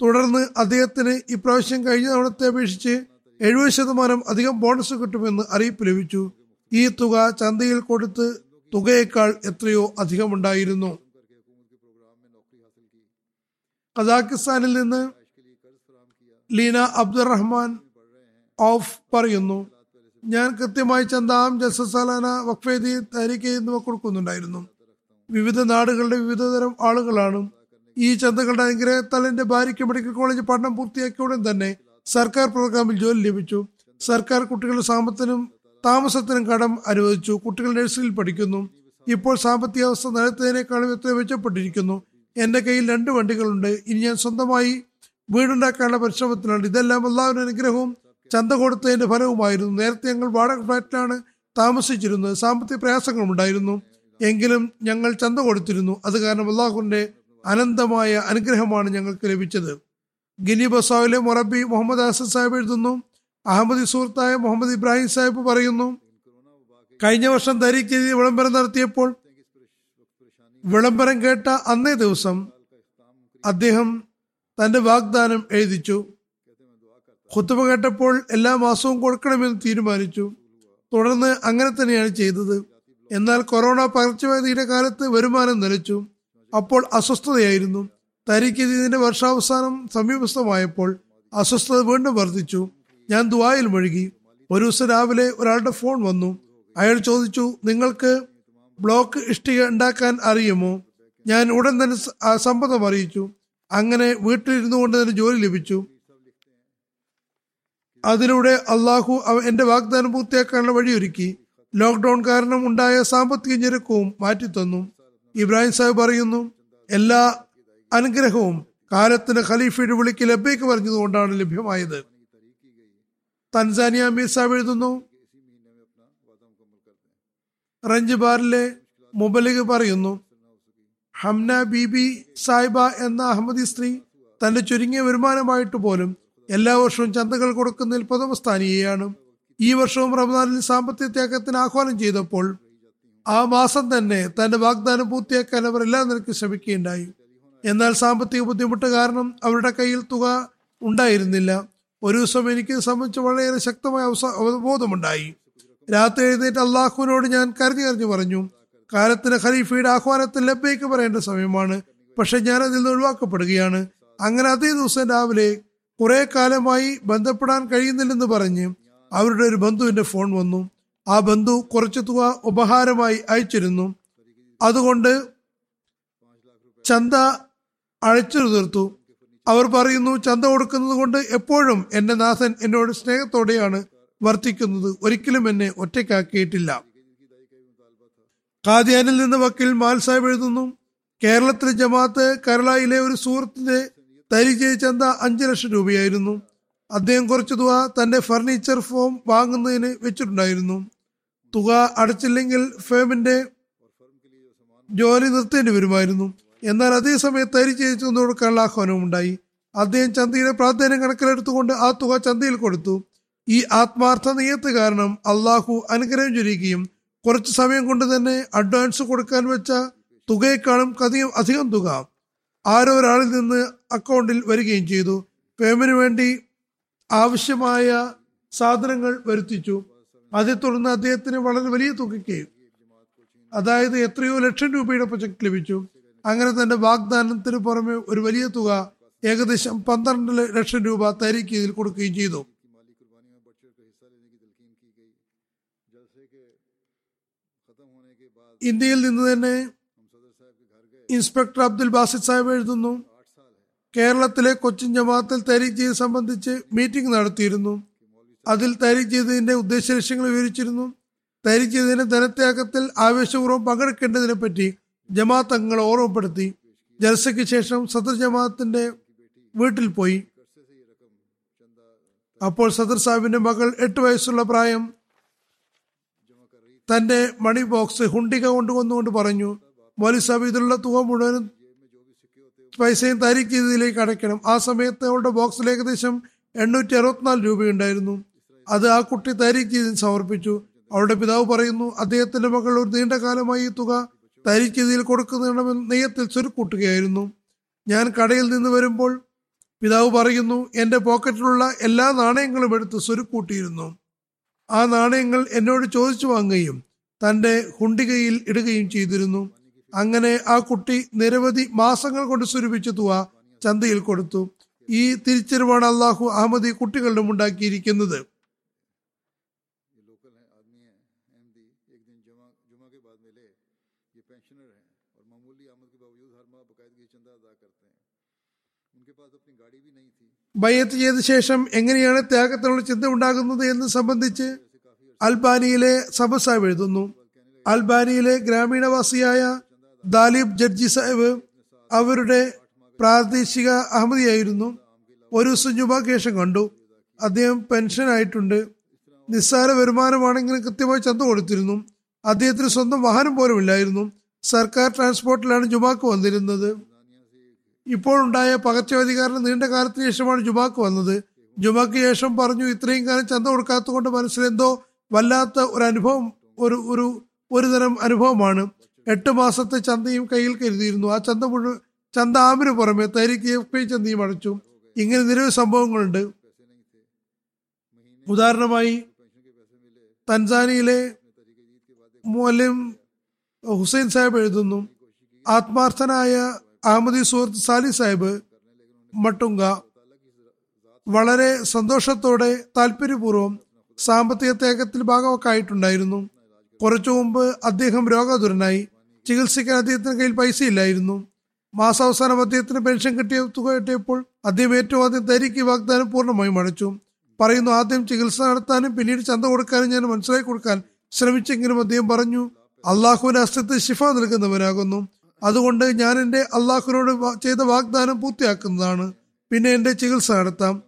തുടർന്ന് അദ്ദേഹത്തിന് ഇപ്രാവശ്യം കഴിഞ്ഞ തവണത്തെ അപേക്ഷിച്ച് എഴുപത് ശതമാനം അധികം ബോണസ് കിട്ടുമെന്ന് അറിയിപ്പ് ലഭിച്ചു. ഈ തുക ചന്തയിൽ കൊടുത്ത് തുകയേക്കാൾ എത്രയോ അധികമുണ്ടായിരുന്നു. കസാക്കിസ്ഥാനിൽ നിന്ന് ലീന അബ്ദുറഹ്മാൻ ഓഫ് പറയുന്നു ഞാൻ കൃത്യമായി ചന്താം ജസസാലാന വഖഫേദി താരിഖ് എന്നിവ കൊടുക്കുന്നുണ്ടായിരുന്നു. വിവിധ നാടുകളുടെ വിവിധ തരം ആളുകളാണ് ഈ ചന്തകളുടെ അനുഗ്രഹത്താൽ എന്റെ ഭാര്യയ്ക്ക് മെഡിക്കൽ കോളേജ് പഠനം പൂർത്തിയാക്കിയ ഉടൻ തന്നെ സർക്കാർ പ്രോഗ്രാമിൽ ജോലി ലഭിച്ചു. സർക്കാർ കുട്ടികളുടെ സാമ്പത്തിനും താമസത്തിനും കടം അനുവദിച്ചു. കുട്ടികൾ നഴ്സറിയിൽ പഠിക്കുന്നു. ഇപ്പോൾ സാമ്പത്തിക അവസ്ഥ നേരത്തേനേക്കാളും എത്ര മെച്ചപ്പെട്ടിരിക്കുന്നു. എന്റെ കയ്യിൽ രണ്ട് വണ്ടികളുണ്ട്. ഇനി ഞാൻ സ്വന്തമായി വീടുണ്ടാക്കാനുള്ള പരിശ്രമത്തിലാണ്. ഇതെല്ലാം എല്ലാവരുടെ അനുഗ്രഹവും ചന്ത കൊടുത്തതിന്റെ ഫലവുമായിരുന്നു. നേരത്തെ ഞങ്ങൾ വാടക ഫ്ലാറ്റിലാണ് താമസിച്ചിരുന്നത്. സാമ്പത്തിക പ്രയാസങ്ങളുണ്ടായിരുന്നു എങ്കിലും ഞങ്ങൾ ചന്ത കൊടുത്തിരുന്നു. അത് കാരണം അള്ളാഹുവിന്റെ അനന്തമായ അനുഗ്രഹമാണ് ഞങ്ങൾക്ക് ലഭിച്ചത്. ഗിനി ബസാവിലെ മൊറബി മുഹമ്മദ് ഹസൻ സാഹിബ് എഴുതുന്നു. അഹമ്മദ് സുഹൃത്തായ മുഹമ്മദ് ഇബ്രാഹിം സാഹിബ് പറയുന്നു. കഴിഞ്ഞ വർഷം ചെയ്ത് വിളംബരം നടത്തിയപ്പോൾ വിളംബരം കേട്ട അന്നേ ദിവസം അദ്ദേഹം തന്റെ വാഗ്ദാനം എഴുതിച്ചു. കുത്തുമ കേട്ടപ്പോൾ എല്ലാ മാസവും കൊടുക്കണമെന്ന് തീരുമാനിച്ചു. തുടർന്ന് അങ്ങനെ തന്നെയാണ് ചെയ്തത്. എന്നാൽ കൊറോണ പകർച്ചവ്യാധിയുടെ കാലത്ത് വരുമാനം നിലച്ചു. അപ്പോൾ അസ്വസ്ഥതയായിരുന്നു. ഇതിന്റെ വർഷാവസാനം സമീപസ്ഥമായപ്പോൾ അസ്വസ്ഥത വീണ്ടും വർദ്ധിച്ചു. ഞാൻ ദുബായിൽ മുഴുകി. ഒരു ദിവസം രാവിലെ ഒരാളുടെ ഫോൺ വന്നു. അയാൾ ചോദിച്ചു നിങ്ങൾക്ക് ബ്ലോക്ക് ഇഷ്ടിക ഉണ്ടാക്കാൻ അറിയുമോ? ഞാൻ ഉടൻ തന്നെ സമ്മതം അറിയിച്ചു. അങ്ങനെ വീട്ടിലിരുന്നു കൊണ്ട് തന്നെ ജോലി ലഭിച്ചു. അതിലൂടെ അള്ളാഹു എന്റെ വാഗ്ദാനം പൂർത്തിയാക്കാനുള്ള വഴിയൊരുക്കി. ലോക്ക്ഡൌൺ കാരണം ഉണ്ടായ സാമ്പത്തിക ഞെരുക്കവും മാറ്റിത്തന്നു. ഇബ്രാഹിം സാഹിബ് പറയുന്നു എല്ലാ അനുഗ്രഹവും കാലത്തിന് ഖലീഫയുടെ വിളിക്ക് ലഭ്യക്ക് പറഞ്ഞതുകൊണ്ടാണ് ലഭ്യമായത്. തൻസാനിയ അമീർ സാഹിബ് എഴുതുന്നു റഞ്ച് ബാറിലെ മുബലിഗ് പറയുന്നു ഹംന ബീബി സാഹിബ എന്ന അഹമ്മദി സ്ത്രീ തന്റെ ചുരുങ്ങിയ വരുമാനമായിട്ട് പോലും എല്ലാ വർഷവും ചന്തകൾ കൊടുക്കുന്നതിൽ പ്രഥമ സ്ഥാനീയയാണ്. ഈ വർഷവും റമദാനിൽ സാമ്പത്തിക ത്യാഗത്തിന് ആഹ്വാനം ചെയ്തപ്പോൾ ആ മാസം തന്നെ തന്റെ വാഗ്ദാനം പൂർത്തിയാക്കാൻ അവർ എല്ലാ നിലയ്ക്കും ശ്രമിക്കുകയുണ്ടായി. എന്നാൽ സാമ്പത്തിക ബുദ്ധിമുട്ട് കാരണം അവരുടെ കയ്യിൽ തുക ഉണ്ടായിരുന്നില്ല. ഒരു ദിവസം എനിക്ക് സംബന്ധിച്ച് വളരെയേറെ ശക്തമായ അവബോധമുണ്ടായി. രാത്രി എഴുന്നേറ്റ് അള്ളാഹുവിനോട് ഞാൻ കരഞ്ഞു കരഞ്ഞു പറഞ്ഞു കാലത്തിന് ഖലീഫയുടെ ആഹ്വാനത്തിൽ ലബ്ബേക്ക് പറയേണ്ട സമയമാണ്. പക്ഷെ ഞാൻ അതിൽ നിന്ന് ഒഴിവാക്കപ്പെടുകയാണ്. അങ്ങനെ അതേ ദിവസം രാവിലെ കുറെ കാലമായി ബന്ധപ്പെടാൻ കഴിയുന്നില്ലെന്ന് പറഞ്ഞ് അവരുടെ ഒരു ബന്ധുവിന്റെ ഫോൺ വന്നു. ആ ബന്ധു കുറച്ച് തുക ഉപഹാരമായി അയച്ചിരുന്നു. അതുകൊണ്ട് ചന്ത അഴിച്ചു തീർത്തു. അവർ പറയുന്നു ചന്ത കൊടുക്കുന്നത് കൊണ്ട് എപ്പോഴും എന്റെ നാഥൻ എന്നോട് സ്നേഹത്തോടെയാണ് വർത്തിക്കുന്നത്. ഒരിക്കലും എന്നെ ഒറ്റയ്ക്കാക്കിയിട്ടില്ല. ഖാദിയാനിൽ നിന്ന് വക്കീൽ മാൽ സാഹിബ് എഴുതുന്നു കേരളത്തിലെ ജമാഅത്ത് കേരളയിലെ ഒരു സുഹൃത്തിന്റെ തരിചയ ചന്ത അഞ്ചു ലക്ഷം രൂപയായിരുന്നു. അദ്ദേഹം കുറച്ച് തുക തന്റെ ഫർണിച്ചർ ഫോം വാങ്ങുന്നതിന് വെച്ചിട്ടുണ്ടായിരുന്നു. തുക അടച്ചില്ലെങ്കിൽ ഫേമിന്റെ ജോലി നിർത്തേണ്ടി വരുമായിരുന്നു. എന്നാൽ അതേ സമയത്ത് തരിജെ ചേച്ചു കൊടുക്കാനുള്ള ആഹ്വാനവും ഉണ്ടായി അദ്ദേഹം ചന്തയിലെ പ്രാധാന്യം കണക്കിലെടുത്തുകൊണ്ട് ആ തുക ചന്തയിൽ കൊടുത്തു. ഈ ആത്മാർത്ഥ നീയത്ത് കാരണം അള്ളാഹു അനുഗ്രഹം ചൊരിയുകയും കുറച്ച് സമയം കൊണ്ട് തന്നെ അഡ്വാൻസ് കൊടുക്കാൻ വെച്ച തുകയെക്കാളും അധികം അധികം തുക ആരോ ഒരാളിൽ നിന്ന് അക്കൗണ്ടിൽ വരികയും ചെയ്തു. ഫേമിന് വേണ്ടി ആവശ്യമായ സാധനങ്ങൾ വരുത്തിച്ചു. അതേ തുടർന്ന് അദ്ദേഹത്തിന് വളരെ വലിയ തുകയ്ക്ക് അതായത് എത്രയോ ലക്ഷം രൂപയുടെ പ്രൊജക്ട് ലഭിച്ചു. അങ്ങനെ തന്റെ വാഗ്ദാനത്തിന് പുറമെ ഒരു വലിയ തുക ഏകദേശം പന്ത്രണ്ട് ലക്ഷം രൂപ തരിക്ക് ഇതിൽ കൊടുക്കുകയും ചെയ്തു. ഇന്ത്യയിൽ നിന്ന് തന്നെ ഇൻസ്പെക്ടർ അബ്ദുൽ ബാസിദ് സാഹിബ് എഴുതുന്നു കേരളത്തിലെ കൊച്ചിൻ ജമാഅത്തിൽ തരീഖ് ചെയ്ത് സംബന്ധിച്ച് മീറ്റിംഗ് നടത്തിയിരുന്നു. അതിൽ തരീഖ് ചെയ്തതിന്റെ ഉദ്ദേശ ലക്ഷ്യങ്ങൾ വിവരിച്ചിരുന്നു. തരീഖ് ചെയ്തതിന്റെ ധനത്യാഗത്തിൽ ആവേശപൂർവം പങ്കെടുക്കേണ്ടതിനെ പറ്റി ജമാഅത്ത് അംഗങ്ങളെ ഓർമ്മപ്പെടുത്തി. ജൽസയ്ക്ക് ശേഷം സദർ ജമാഅത്തിന്റെ വീട്ടിൽ പോയി. അപ്പോൾ സദർ സാഹിബിന്റെ മകൾ എട്ട് വയസ്സുള്ള പ്രായം തന്റെ മണി ബോക്സ് ഹുണ്ടിക കൊണ്ടുവന്നുകൊണ്ട് പറഞ്ഞു മോലി സാഹിബ് ഇതിലുള്ള തുക മുഴുവനും പൈസയും താരിഖ് ചെയ്തതിലേക്ക് അടയ്ക്കണം. ആ സമയത്ത് അവളുടെ ബോക്സിൽ ഏകദേശം എണ്ണൂറ്റി അറുപത്തിനാല് രൂപയുണ്ടായിരുന്നു. അത് ആ കുട്ടി താരിഖ് ചെയ്തിന് സമർപ്പിച്ചു. അവളുടെ പിതാവ് പറയുന്നു അദ്ദേഹത്തിന്റെ മകൾ ഒരു നീണ്ട കാലമായി ഈ തുക താരിഖ് ചെയ്തിൽ കൊടുക്കുന്നതിണമെന്ന് നെയ്യത്തിൽ ചുരുക്കൂട്ടുകയായിരുന്നു ഞാൻ കടയിൽ നിന്ന് വരുമ്പോൾ പിതാവ് പറയുന്നു എന്റെ പോക്കറ്റിലുള്ള എല്ലാ നാണയങ്ങളും എടുത്ത് സ്വരുക്കൂട്ടിയിരുന്നു. ആ നാണയങ്ങൾ എന്നോട് ചോദിച്ചു വാങ്ങുകയും തന്റെ ഹുണ്ടികയിൽ ഇടുകയും ചെയ്തിരുന്നു. അങ്ങനെ ആ കുട്ടി നിരവധി മാസങ്ങൾ കൊണ്ട് സ്വരൂപിച്ച തുക ചന്തയിൽ കൊടുത്തു. ഈ തിരിച്ചറിവാണ് അള്ളാഹു അഹമ്മദി കുട്ടികളിലും ഉണ്ടാക്കിയിരിക്കുന്നത്. ബയ്യത്ത് ചെയ്ത ശേഷം എങ്ങനെയാണ് ത്യാഗത്തിനുള്ള ചിന്ത ഉണ്ടാകുന്നത് എന്ന് സംബന്ധിച്ച് അൽബാനിയിലെ സബസ എഴുതുന്നു. അൽബാനിയിലെ ഗ്രാമീണവാസിയായ ദാലിബ് ജഡ്ജി സാഹിബ് അവരുടെ പ്രാദേശിക അഹമ്മദിയായിരുന്നു. ഒരു ശേഷം കണ്ടു. അദ്ദേഹം പെൻഷൻ ആയിട്ടുണ്ട്. നിസ്സാര വരുമാനമാണെങ്കിലും കൃത്യമായി ചന്ത കൊടുത്തിരുന്നു. അദ്ദേഹത്തിന് സ്വന്തം വാഹനം പോലും ഇല്ലായിരുന്നു. സർക്കാർ ട്രാൻസ്പോർട്ടിലാണ് ജുമാക്ക് വന്നിരുന്നത്. ഇപ്പോഴുണ്ടായ പകർച്ചവ്യാധി കാരണം നീണ്ട കാലത്തിന് ശേഷമാണ് ജുമാക്ക് വന്നത്. ജുമാക്ക് ശേഷം പറഞ്ഞു ഇത്രയും കാലം ചന്ത കൊടുക്കാത്തത് കൊണ്ട് മനസ്സിലെന്തോ വല്ലാത്ത ഒരു അനുഭവം ഒരു ഒരു ഒരു തരം അനുഭവമാണ്. എട്ട് മാസത്തെ ചന്തയും കയ്യിൽ കരുതിയിരുന്നു. ആ ചന്ത മുഴുവൻ ചന്ത ആമിന് പുറമെ തരിക്ക് എഫ് ഐ ചന്തയും അടച്ചു. ഇങ്ങനെ നിരവധി സംഭവങ്ങളുണ്ട്. ഉദാഹരണമായി തൻസാനിയിലെ മോലിം ഹുസൈൻ സാഹിബ് എഴുതുന്നു ആത്മാർത്ഥനായ അഹമ്മദി സുഹൃത്ത് സാലി സാഹിബ് മട്ടുങ്ക വളരെ സന്തോഷത്തോടെ താല്പര്യപൂർവം സാമ്പത്തിക തേക്കത്തിൽ ഭാഗമൊക്കെ ആയിട്ടുണ്ടായിരുന്നു. കുറച്ചു മുമ്പ് അദ്ദേഹം രോഗാതുരനായി ചികിത്സിക്കാൻ അദ്ദേഹത്തിന് കയ്യിൽ പൈസ ഇല്ലായിരുന്നു മാസാവസാനം അദ്ദേഹത്തിന് പെൻഷൻ കിട്ടിയ തുക കിട്ടിയപ്പോൾ അദ്ദേഹം ഏറ്റവും ആദ്യം തരിക്ക് വാഗ്ദാനം പൂർണമായും അടച്ചു. പറയുന്നു ആദ്യം ചികിത്സ നടത്താനും പിന്നീട് ചന്ത കൊടുക്കാനും ഞാൻ മനസ്സിലാക്കി കൊടുക്കാൻ ശ്രമിച്ചെങ്കിലും അദ്ദേഹം പറഞ്ഞു അള്ളാഹുവിന്റെ അസ്തിത്വ ശിഫ നൽകുന്നവനാകുന്നു. അതുകൊണ്ട് ഞാൻ എന്റെ അള്ളാഹുവിനോട് ചെയ്ത വാഗ്ദാനം പൂർത്തിയാക്കുന്നതാണ്. പിന്നെ എന്റെ ചികിത്സ നടത്താം.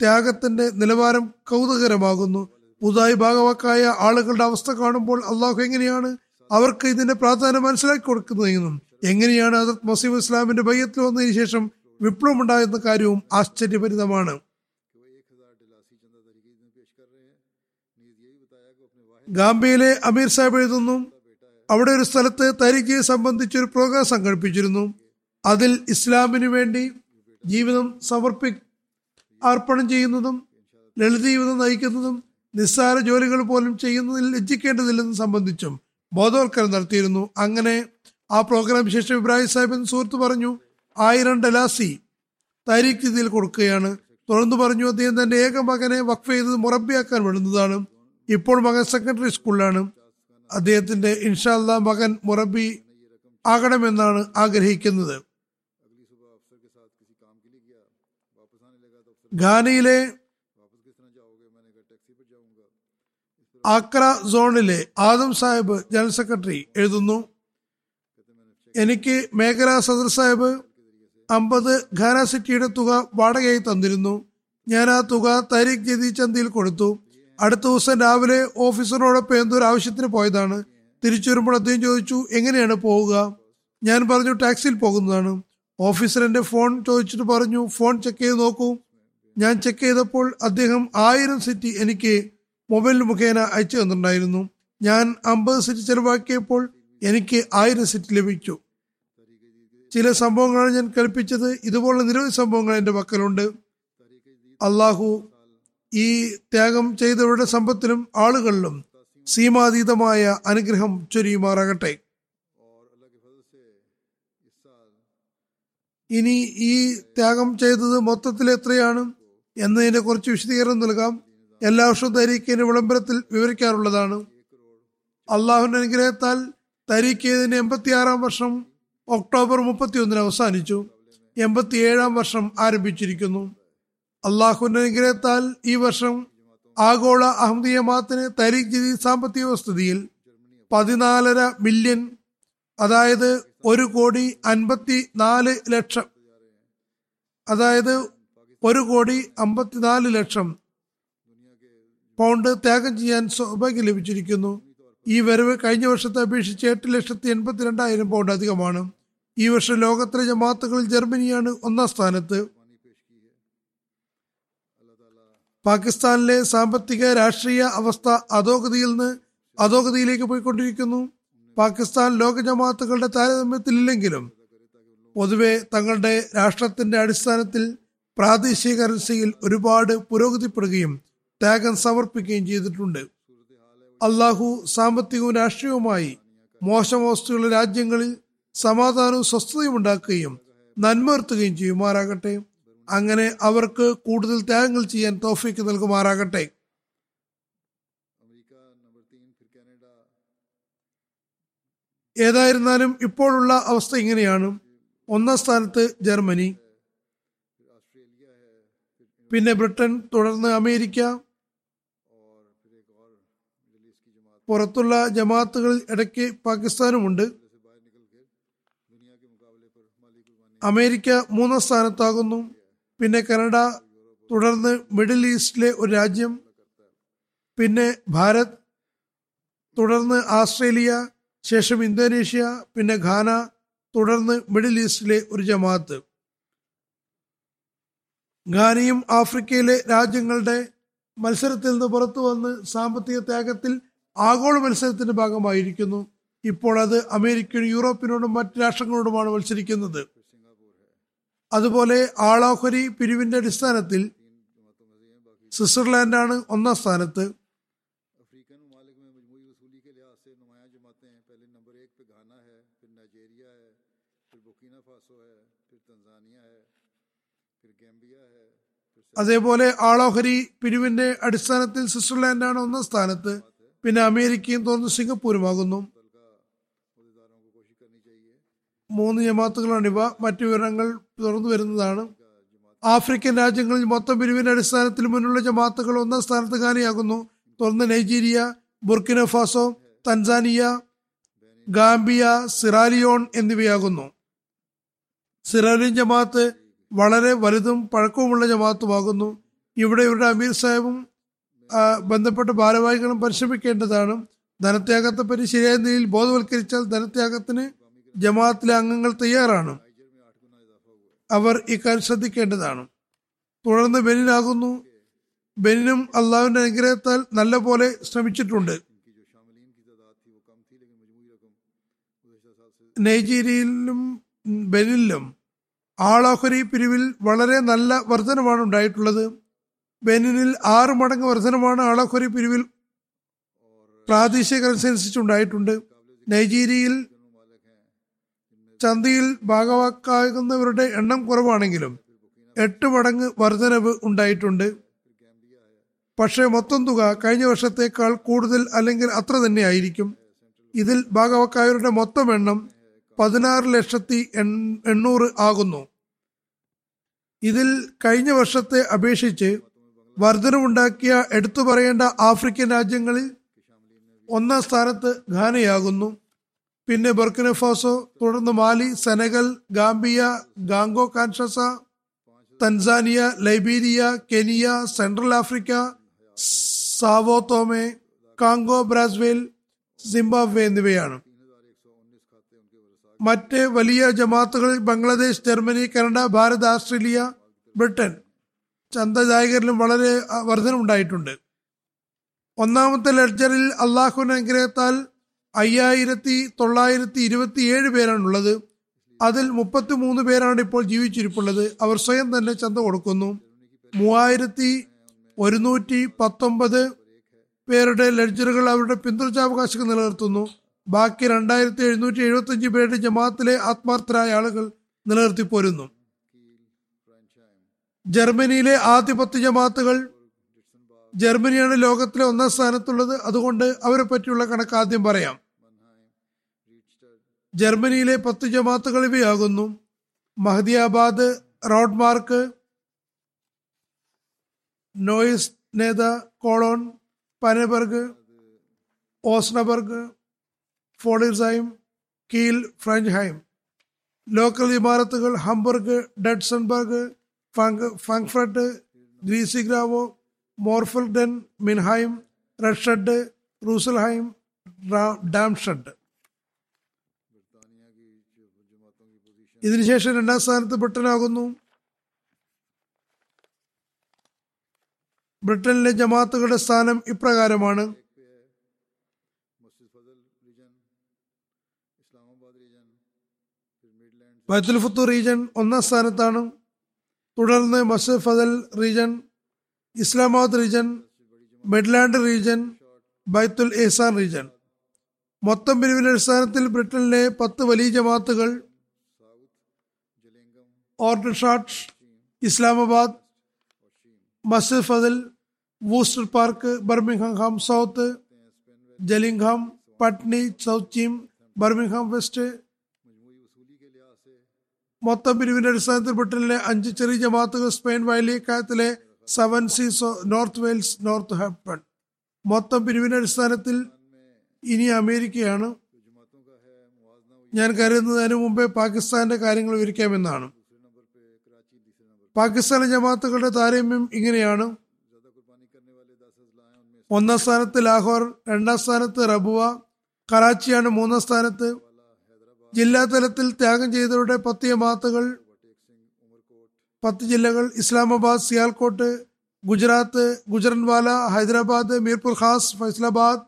ത്യാഗത്തിന്റെ നിലവാരം കൗതുകരമാകുന്നു പുതുതായി ഭാഗവാക്കായ ആളുകളുടെ അവസ്ഥ കാണുമ്പോൾ അള്ളാഹു എങ്ങനെയാണ് അവർക്ക് ഇതിന്റെ പ്രാധാന്യം മനസ്സിലാക്കി കൊടുക്കുന്നതെന്നും എങ്ങനെയാണ് അത് മസീബ് ഇസ്ലാമിന്റെ ബയ്യത്തിൽ വന്നതിന് ശേഷം വിപ്ലവം ഉണ്ടായെന്ന കാര്യവും ആശ്ചര്യഭരിതമാണ്. ഗാംബിയയിലെ അമീർ സാഹിബ് എഴുതുന്നു അവിടെ ഒരു സ്ഥലത്ത് തരികയെ സംബന്ധിച്ച് ഒരു പ്രോഗ്രാം സംഘടിപ്പിച്ചിരുന്നു. അതിൽ ഇസ്ലാമിനു വേണ്ടി ജീവിതം സമർപ്പി അർപ്പണം ചെയ്യുന്നതും ലളിത ജീവിതം നയിക്കുന്നതും നിസ്സാര ജോലികൾ പോലും ചെയ്യുന്നതിൽ ലജ്ജിക്കേണ്ടതില്ലെന്ന് സംബന്ധിച്ചും ബോധവൽക്കരണം നടത്തിയിരുന്നു. അങ്ങനെ ആ പ്രോഗ്രാം ശേഷം ഇബ്രാഹിം സാഹിബ് സുഹൃത്ത് പറഞ്ഞു ആയിരം ഡലാസി താരീഖ് ഇതിൽ കൊടുക്കുകയാണ്. തുടർന്ന് പറഞ്ഞു അദ്ദേഹം തന്റെ ഏക മകനെ വഖഫ് ചെയ്തത് മുറബിയാക്കാൻ വിടുന്നതാണ് ഇപ്പോൾ മകൻ സെക്കൻഡറി സ്കൂളിലാണ് അദ്ദേഹത്തിന്റെ ഇൻഷാല്ല മകൻ മുറബി ആകണമെന്നാണ് ആഗ്രഹിക്കുന്നത്. ഘാനയിലെ ആക്ര സോണിലെ ആദം സാഹിബ് ജനറൽ സെക്രട്ടറി എഴുതുന്നു. എനിക്ക് മേഖല സദർ സാഹിബ് അമ്പത് ഖാന സിറ്റിയുടെ തുക വാടകയായി തന്നിരുന്നു. ഞാൻ ആ തുക തരീഖ് ജതി ചന്തയിൽ കൊടുത്തു. അടുത്ത ദിവസം രാവിലെ ഓഫീസറോടൊപ്പം എന്തോ ഒരു ആവശ്യത്തിന് പോയതാണ്. തിരിച്ചു വരുമ്പോൾ അദ്ദേഹം ചോദിച്ചു എങ്ങനെയാണ് പോവുക? ഞാൻ പറഞ്ഞു ടാക്സിയിൽ പോകുന്നതാണ്. ഓഫീസർ എന്റെ ഫോൺ ചോദിച്ചിട്ട് പറഞ്ഞു ഫോൺ ചെക്ക് ചെയ്ത് നോക്കൂ. ഞാൻ ചെക്ക് ചെയ്തപ്പോൾ അദ്ദേഹം ആയിരം സിറ്റി എനിക്ക് മൊബൈൽ മുഖേന അയച്ചു തന്നിട്ടുണ്ടായിരുന്നു. ഞാൻ അമ്പത് സെറ്റ് ചെലവാക്കിയപ്പോൾ എനിക്ക് ആയിരം സെറ്റ് ലഭിച്ചു. ചില സംഭവങ്ങളാണ് ഞാൻ കൽപ്പിച്ചത് ഇതുപോലുള്ള നിരവധി സംഭവങ്ങൾ എന്റെ പക്കലുണ്ട്. അള്ളാഹു ഈ ത്യാഗം ചെയ്തവരുടെ സമ്പത്തിലും ആളുകളിലും സീമാതീതമായ അനുഗ്രഹം ചൊരിയുമാറാകട്ടെ. ഇനി ഈ ത്യാഗം ചെയ്തത് മൊത്തത്തിൽ എത്രയാണ്? എന്നതിനെ കുറച്ച് വിശദീകരണം നൽകാം. എല്ലാ വർഷവും തരീഖിന്റെ വിളംബരത്തിൽ വിവരിക്കാറുള്ളതാണ്. അള്ളാഹുവിന്റെ അനുഗ്രഹത്താൽ തരീഖിയതിന്റെ എൺപത്തിയാറാം വർഷം ഒക്ടോബർ മുപ്പത്തിയൊന്നിന് അവസാനിച്ചു. എൺപത്തിയേഴാം വർഷം ആരംഭിച്ചിരിക്കുന്നു. അള്ളാഹുവിന്റെ അനുഗ്രഹത്താൽ ഈ വർഷം ആഗോള അഹമ്മദീയ മാത്തിന് തരീഖ് ജിതി സാമ്പത്തിക വസ്തുതിയിൽ പതിനാലര മില്യൺ അതായത് ഒരു കോടി അൻപത്തി നാല് ലക്ഷം അതായത് ഒരു കോടി അമ്പത്തിനാല് ലക്ഷം പൗണ്ട് ത്യാഗം ചെയ്യാൻ സൗഭാഗ്യം ലഭിച്ചിരിക്കുന്നു. ഈ വരവ് കഴിഞ്ഞ വർഷത്തെ അപേക്ഷിച്ച് എട്ട് ലക്ഷത്തി എൺപത്തിരണ്ടായിരം പൗണ്ട് അധികമാണ്. ഈ വർഷം ലോകത്തിലെ ജമാത്തുകളിൽ ജർമ്മനിയാണ് ഒന്നാം സ്ഥാനത്ത്. പാകിസ്ഥാനിലെ സാമ്പത്തിക രാഷ്ട്രീയ അവസ്ഥ അധോഗതിയിൽ നിന്ന് അധോഗതിയിലേക്ക് പോയിക്കൊണ്ടിരിക്കുന്നു. പാകിസ്ഥാൻ ലോക ജമാഅത്തുകളുടെ താരതമ്യത്തിലില്ലെങ്കിലും പൊതുവെ തങ്ങളുടെ രാഷ്ട്രത്തിന്റെ അടിസ്ഥാനത്തിൽ പ്രാദേശിക കറൻസിയിൽ ഒരുപാട് പുരോഗതിപ്പെടുകയും ത്യാഗം സമർപ്പിക്കുകയും ചെയ്തിട്ടുണ്ട്. അള്ളാഹു സാമ്പത്തികവും രാഷ്ട്രീയവുമായി മോശം അവസ്ഥയുള്ള രാജ്യങ്ങളിൽ സമാധാനവും സ്വസ്ഥതയും ഉണ്ടാക്കുകയും നന്മ വരുത്തുകയും ചെയ്യുമാറാകട്ടെ. അങ്ങനെ അവർക്ക് കൂടുതൽ ത്യാഗങ്ങൾ ചെയ്യാൻ തോഫിക്ക് നൽകുമാറാകട്ടെ. ഏതായിരുന്നാലും ഇപ്പോഴുള്ള അവസ്ഥ ഇങ്ങനെയാണ്. ഒന്നാം സ്ഥാനത്ത് ജർമ്മനി പിന്നെ ബ്രിട്ടൻ തുടർന്ന് അമേരിക്ക. പുറത്തുള്ള ജമാഅത്തുകളിൽ ഇടയ്ക്ക് പാകിസ്ഥാനുമുണ്ട്. അമേരിക്ക മൂന്നാം സ്ഥാനത്താകുന്നു. പിന്നെ കനഡ തുടർന്ന് മിഡിൽ ഈസ്റ്റിലെ ഒരു രാജ്യം. പിന്നെ ഭാരത് തുടർന്ന് ആസ്ട്രേലിയ ശേഷം ഇന്തോനേഷ്യ പിന്നെ ഘാന തുടർന്ന് മിഡിൽ ഈസ്റ്റിലെ ഒരു ജമാഅത്ത് ഘാനയും ആഫ്രിക്കയിലെ രാജ്യങ്ങളുടെ മത്സരത്തിൽ നിന്ന് പുറത്തു വന്ന് സാമ്പത്തിക ത്യാഗത്തിൽ ആഗോള മത്സരത്തിന്റെ ഭാഗമായിരിക്കുന്നു. ഇപ്പോൾ അത് അമേരിക്കയും യൂറോപ്പിനോടും മറ്റ് രാഷ്ട്രങ്ങളോടുമാണ് മത്സരിക്കുന്നത്. അതുപോലെ ആളോഹരി പിരിവിന്റെ അടിസ്ഥാനത്തിൽ സ്വിറ്റ്സർലാൻഡാണ് ഒന്നാം സ്ഥാനത്ത്. അതേപോലെ ആളോഹരി പിരിവിന്റെ അടിസ്ഥാനത്തിൽ സ്വിറ്റ്സർലാൻഡാണ് ഒന്നാം സ്ഥാനത്ത്. പിന്നെ അമേരിക്കയും തുറന്ന് സിംഗപ്പൂരുമാകുന്നു. മൂന്ന് ജമാത്തുകളാണ് ഇവ. മറ്റു വിവരങ്ങൾ തുറന്നു വരുന്നതാണ്. ആഫ്രിക്കൻ രാജ്യങ്ങളിൽ മൊത്തം പിരിവിന്റെ അടിസ്ഥാനത്തിൽ മുന്നിലുള്ള ജമാത്തുകൾ ഒന്നാം സ്ഥാനത്ത് ഖാനിയാകുന്നു തുറന്ന് Nigeria Burkina Faso Tanzania Gambia Sierra Leone എന്നിവയാകുന്നു. Sierra Leone Jamaat വളരെ വലുതും പഴക്കവുമുള്ള ജമാത്തുമാകുന്നു ഇവിടെ ഇവരുടെ അമീർ സാഹിബും ബന്ധപ്പെട്ട ഭാരവാഹികളും പരിശ്രമിക്കേണ്ടതാണ്. ധനത്യാഗത്തെപ്പറ്റി ശരിയായ നിലയിൽ ബോധവൽക്കരിച്ചാൽ ധനത്യാഗത്തിന് ജമാഅത്തിലെ അംഗങ്ങൾ തയ്യാറാണ്. അവർ ഇക്കാര്യം ശ്രദ്ധിക്കേണ്ടതാണ്. തുടർന്ന് ബെനിനാകുന്നു. ബെനിനും അള്ളാഹുവിന്റെ അനുഗ്രഹത്താൽ നല്ല പോലെ ശ്രമിച്ചിട്ടുണ്ട്. നൈജീരിയയിലും ബെനിലും ആളോഹരി പിരിവിൽ വളരെ നല്ല വർധനമാണ് ഉണ്ടായിട്ടുള്ളത്. ബെനിനിൽ ആറ് മടങ്ങ് വർധനമാണ് ആളോഹരി പിരിവിൽ പ്രാദേശിക കറൻസി അനുസരിച്ച് ഉണ്ടായിട്ടുണ്ട് നൈജീരിയയിൽ ചന്തയിൽ ഭാഗവാക്കാകുന്നവരുടെ എണ്ണം കുറവാണെങ്കിലും എട്ട് മടങ്ങ് വർധനവ് ഉണ്ടായിട്ടുണ്ട്. പക്ഷേ മൊത്തം തുക കഴിഞ്ഞ വർഷത്തേക്കാൾ കൂടുതൽ അല്ലെങ്കിൽ അത്ര തന്നെ ആയിരിക്കും. ഇതിൽ ഭാഗവക്കായവരുടെ മൊത്തം എണ്ണം പതിനാറ് ലക്ഷത്തി എണ്ണൂറ് ആകുന്നു. ഇതിൽ കഴിഞ്ഞ വർഷത്തെ അപേക്ഷിച്ച് വർധനവുണ്ടാക്കിയ എടുത്തു പറയേണ്ട ആഫ്രിക്കൻ രാജ്യങ്ങളിൽ ഒന്നാം സ്ഥാനത്ത് ഘാനയാകുന്നു പിന്നെ ബർക്കിനഫാസോ തുടർന്ന് Mali Senegal Gambia Congo Kinshasa Tanzania Liberia Kenya Central Africa Sao Tome Congo Brazzaville Zimbabwe എന്നിവയാണ്. മറ്റ് വലിയ ജമാത്തുകളിൽ Bangladesh Germany Canada Bharat Australia Britain ചന്തദായകരിലും വളരെ വർധനമുണ്ടായിട്ടുണ്ട്. ഒന്നാമത്തെ ലെഡ്ജറിൽ അള്ളാഹു അനുഗ്രഹത്താൽ അയ്യായിരത്തി തൊള്ളായിരത്തി ഇരുപത്തി ഏഴ് പേരാണുള്ളത്. അതിൽ മുപ്പത്തി മൂന്ന് പേരാണ് ഇപ്പോൾ ജീവിച്ചിരിപ്പുള്ളത്. അവർ സ്വയം തന്നെ ചന്ത കൊടുക്കുന്നു. മൂവായിരത്തി ഒരുന്നൂറ്റി പത്തൊമ്പത് പേരുടെ ലെഡ്ജറുകൾ അവരുടെ പിന്തുണച്ചാവകാശം നിലനിർത്തുന്നു. ബാക്കി രണ്ടായിരത്തി എഴുന്നൂറ്റി എഴുപത്തി അഞ്ച് പേരുടെ ജമാഅത്തിലെ ആത്മാർത്ഥരായ ആളുകൾ നിലനിർത്തി പോരുന്നു. ജർമ്മനിയിലെ ആദ്യ പത്ത് ജമാത്തുകൾ ജർമ്മനിയാണ് ലോകത്തിലെ ഒന്നാം സ്ഥാനത്തുള്ളത്. അതുകൊണ്ട് അവരെ പറ്റിയുള്ള കണക്ക് ആദ്യം പറയാം. ജർമ്മനിയിലെ പത്ത് ജമാത്തുകൾ ഇവയാകുന്നു. Mahdiabad Rodermark Neuss Nidda Cologne Pinneberg Osnabruck Florsheim Kiel ഫ്രഞ്ച്ഹൈം local ഇമാരത്തുകൾ Hamburg ഡെഡ്സൺബർഗ് Frankfurt Gross Gerau Morfelden Mannheim റഷഡ് Russelsheim Darmstadt. ഇതിനുശേഷം രണ്ടാം സ്ഥാനത്ത് ബ്രിട്ടനാകുന്നു. ബ്രിട്ടനിലെ ജമാത്തുകളുടെ സ്ഥാനം ഇപ്രകാരമാണ്. ബൈത്തുൽ ഫുത്തു റീജൻ ഒന്നാം സ്ഥാനത്താണ്. തുടർന്ന് Masjid Fazl region Islamabad region Midland region Baitul Ehsan region. മൊത്തം പിരിവിന്റെ അടിസ്ഥാനത്തിൽ ബ്രിട്ടനിലെ പത്ത് വലിയ ജമാത്തുകൾ Aldershot Islamabad Masjid Fazl Worcester Park Birmingham South Gillingham Putney South Cheam Birmingham West മൊത്തം പിരിവിന്റെ അടിസ്ഥാനത്തിൽ ബ്രിട്ടനിലെ അഞ്ച് ചെറിയ ജമാത്തുകൾ Spain വയലിക്കാലത്തിലെ Seven Seas North Wales Northampton മൊത്തം പിരിവിന്റെ അടിസ്ഥാനത്തിൽ ഇനി അമേരിക്കയാണ്. ഞാൻ കരുതുന്നതിന് മുമ്പേ പാകിസ്ഥാന്റെ കാര്യങ്ങൾ വിവരിക്കാമെന്നാണ്. പാകിസ്ഥാനിലെ ജമാത്തുകളുടെ താരതമ്യം ഇങ്ങനെയാണ്. ഒന്നാം സ്ഥാനത്ത് ലാഹോർ രണ്ടാം സ്ഥാനത്ത് റബുവ കറാച്ചിയാണ് മൂന്നാം സ്ഥാനത്ത്. ജില്ലാ തലത്തിൽ ത്യാഗം ചെയ്തവരുടെ പത്ത് ജമാത്തുകൾ പത്ത് ജില്ലകൾ ഇസ്ലാമാബാദ് സിയാൽകോട്ട് ഗുജറാത്ത് ഗുജറൻവാല ഹൈദരാബാദ് മീർപുർ ഖാസ് ഫൈസലാബാദ്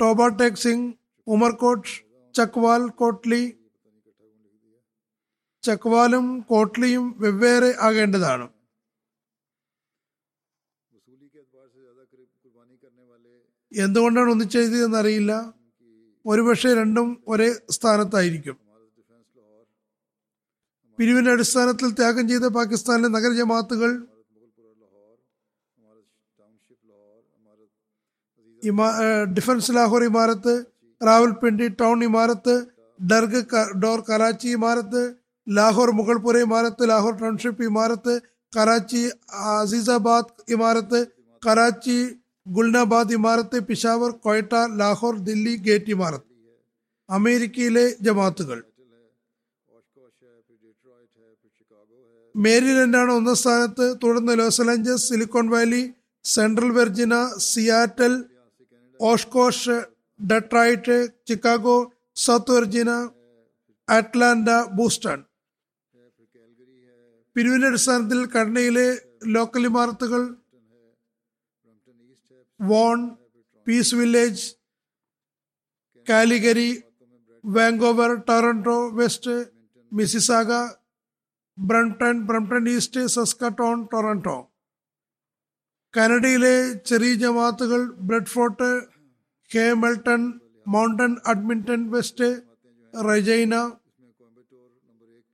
ടോബാ ടെക് സിംഗ് ഉമർകോട്ട് ചക്വാൽ കോട്ട്ലി ചക്വാലും കോട്ട്ലിയും വെവ്വേറെ ആകേണ്ടതാണ്. എന്തുകൊണ്ടാണ് ഒന്നിച്ചെഴുതിയതെന്ന് അറിയില്ല ഒരുപക്ഷെ രണ്ടും ഒരേ സ്ഥാനത്തായിരിക്കും. പിരിവിന്റെ അടിസ്ഥാനത്തിൽ ത്യാഗം ചെയ്ത പാകിസ്ഥാനിലെ നഗര ജമാഅത്തുകൾ ഡിഫൻസ് ലാഹോർ ഇമാരത്ത് റാവൽപിണ്ടി ടൗൺ ഇമാരത്ത് ഡർഗ് ഡോർ കറാച്ചി ഇമാരത്ത് ലാഹോർ മുഗൾപുര ഇമാരത്ത് ലാഹോർ ടൗൺഷിപ്പ് ഇമാരത്ത് കറാച്ചി അസീസാബാദ് ഇമാരത്ത് കറാച്ചി ഗുൽനാബാദ് ഇമാരത്ത് പിഷാവർ കൊയട്ട ലാഹോർ ദില്ലി ഗേറ്റ് ഇമാരത്ത്. അമേരിക്കയിലെ ജമാത്തുകൾ. മേരിലൻഡാണ് ഒന്നാം സ്ഥാനത്ത്. തുടർന്ന് Los Angeles Silicon Valley Central Virginia Seattle Oshkosh Detroit Chicago South Virginia Atlanta Boston. പിരിവിന്റെ അടിസ്ഥാനത്തിൽ കടനയിലെ local ഇമാരത്തുകൾ Vaughan Peace Village Calgary Vancouver Toronto West Mississauga Brampton Brampton East Saskatoon Toronto കാനഡയിലെ ചെറിയ ജമാത്തുകൾ Bradford Hamilton Mountain Edmonton West Regina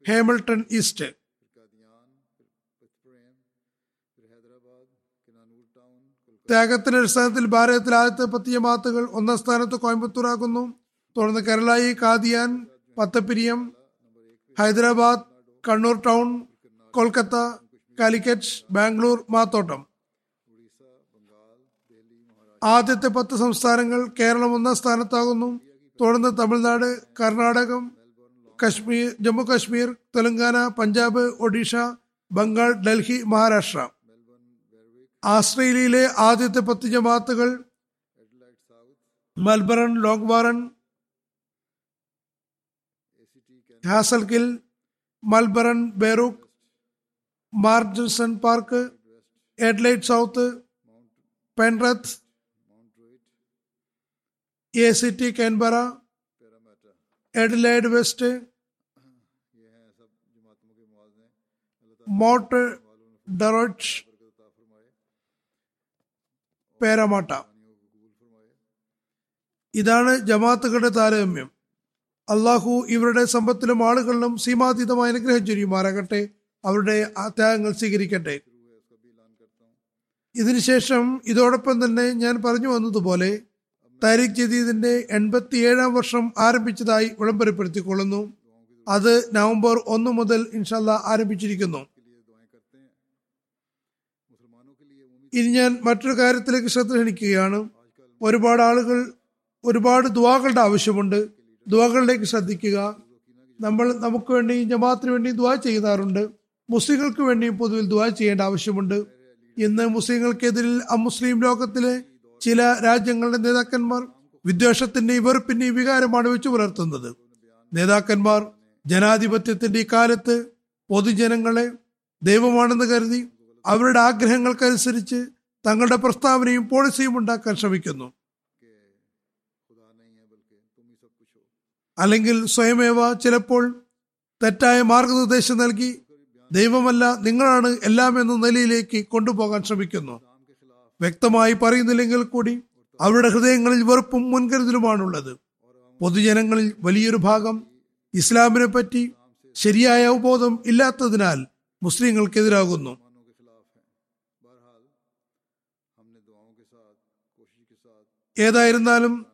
Hamilton East. ത്യാഗത്തിന്റെ അടിസ്ഥാനത്തിൽ ഭാരതത്തിൽ ആദ്യത്തെ പത്ത് മാത്തുകൾ ഒന്നാം സ്ഥാനത്ത് കോയമ്പത്തൂർ ആകുന്നു. തുടർന്ന് കേരളായി കാദിയാൻ പത്തപ്പിരിയം ഹൈദരാബാദ് കണ്ണൂർ ടൗൺ കൊൽക്കത്ത കാലിക്കറ്റ് ബാംഗ്ലൂർ മാത്തോട്ടം. ആദ്യത്തെ പത്ത് സംസ്ഥാനങ്ങൾ കേരളം ഒന്നാം സ്ഥാനത്താകുന്നു. തുടർന്ന് തമിഴ്നാട് കർണാടകം കശ്മീർ ജമ്മു കശ്മീർ തെലങ്കാന പഞ്ചാബ് ഒഡീഷ ബംഗാൾ ഡൽഹി മഹാരാഷ്ട്ര. ആസ്ട്രേലിയയിലെ ആദ്യത്തെ പത്ത് ജമാത്തുകൾ മെൽബറൺ ലോക്വാറൻ ഹാസൽകിൽ Melbourne Berwick മാർജൻസൺ park Adelaide South Penrith A C T Canberra Adelaide West Mount Druitt Parramatta. ഇതാണ് ജമാത്തുകളുടെ താരതമ്യം. അള്ളാഹു ഇവരുടെ സമ്പത്തിലും ആളുകളിലും സീമാതീതമായി അനുഗ്രഹം ചൊരിയുമാറാകട്ടെ അവരുടെ ത്യാഗങ്ങൾ സ്വീകരിക്കട്ടെ. ഇതിനുശേഷം ഇതോടൊപ്പം തന്നെ ഞാൻ പറഞ്ഞു വന്നതുപോലെ താരിഖ് ജദീദിന്റെ എൺപത്തിയേഴാം വർഷം ആരംഭിച്ചതായി വിളംബരപ്പെടുത്തിക്കൊള്ളുന്നു. അത് നവംബർ ഒന്ന് മുതൽ ഇൻഷല്ല ആരംഭിച്ചിരിക്കുന്നു. ഇനി ഞാൻ മറ്റൊരു കാര്യത്തിലേക്ക് ശ്രദ്ധ ക്ഷണിക്കുകയാണ്. ഒരുപാട് ആളുകൾ ഒരുപാട് ദുവാകളുടെ ആവശ്യമുണ്ട്. ദുവാകളിലേക്ക് ശ്രദ്ധിക്കുക. നമ്മൾ നമുക്ക് വേണ്ടിയും ജമാഅത്തിന് വേണ്ടിയും ദുവാ ചെയ്യുന്നവരുണ്ട്. മുസ്ലിങ്ങൾക്ക് വേണ്ടിയും പൊതുവിൽ ദുവാ ചെയ്യേണ്ട ആവശ്യമുണ്ട്. ഇന്ന് മുസ്ലിങ്ങൾക്കെതിരിൽ അമുസ്ലിം ലോകത്തിലെ ചില രാജ്യങ്ങളുടെ നേതാക്കന്മാർ വിദ്വേഷത്തിന്റെയും വെറുപ്പിന്റെയും വികാരമാണ് വെച്ചു പുലർത്തുന്നത്. നേതാക്കന്മാർ ജനാധിപത്യത്തിന്റെ ഈ കാലത്ത് പൊതുജനങ്ങളെ ദൈവമാണെന്ന് കരുതി അവരുടെ ആഗ്രഹങ്ങൾക്കനുസരിച്ച് തങ്ങളുടെ പ്രസ്താവനയും പോളിസിയും ഉണ്ടാക്കാൻ ശ്രമിക്കുന്നു. അല്ലെങ്കിൽ സ്വയമേവ ചിലപ്പോൾ തെറ്റായ മാർഗനിർദ്ദേശം നൽകി ദൈവമല്ല നിങ്ങളാണ് എല്ലാം എന്ന നിലയിലേക്ക് കൊണ്ടുപോകാൻ ശ്രമിക്കുന്നു. വ്യക്തമായി പറയുന്നില്ലെങ്കിൽ കൂടി അവരുടെ ഹൃദയങ്ങളിൽ വെറുപ്പും മുൻകരുതലുമാണുള്ളത്. പൊതുജനങ്ങളിൽ വലിയൊരു ഭാഗം ഇസ്ലാമിനെ പറ്റി ശരിയായ അവബോധം ഇല്ലാത്തതിനാൽ മുസ്ലിങ്ങൾക്കെതിരാകുന്നു. ഏതായിരുന്നാലും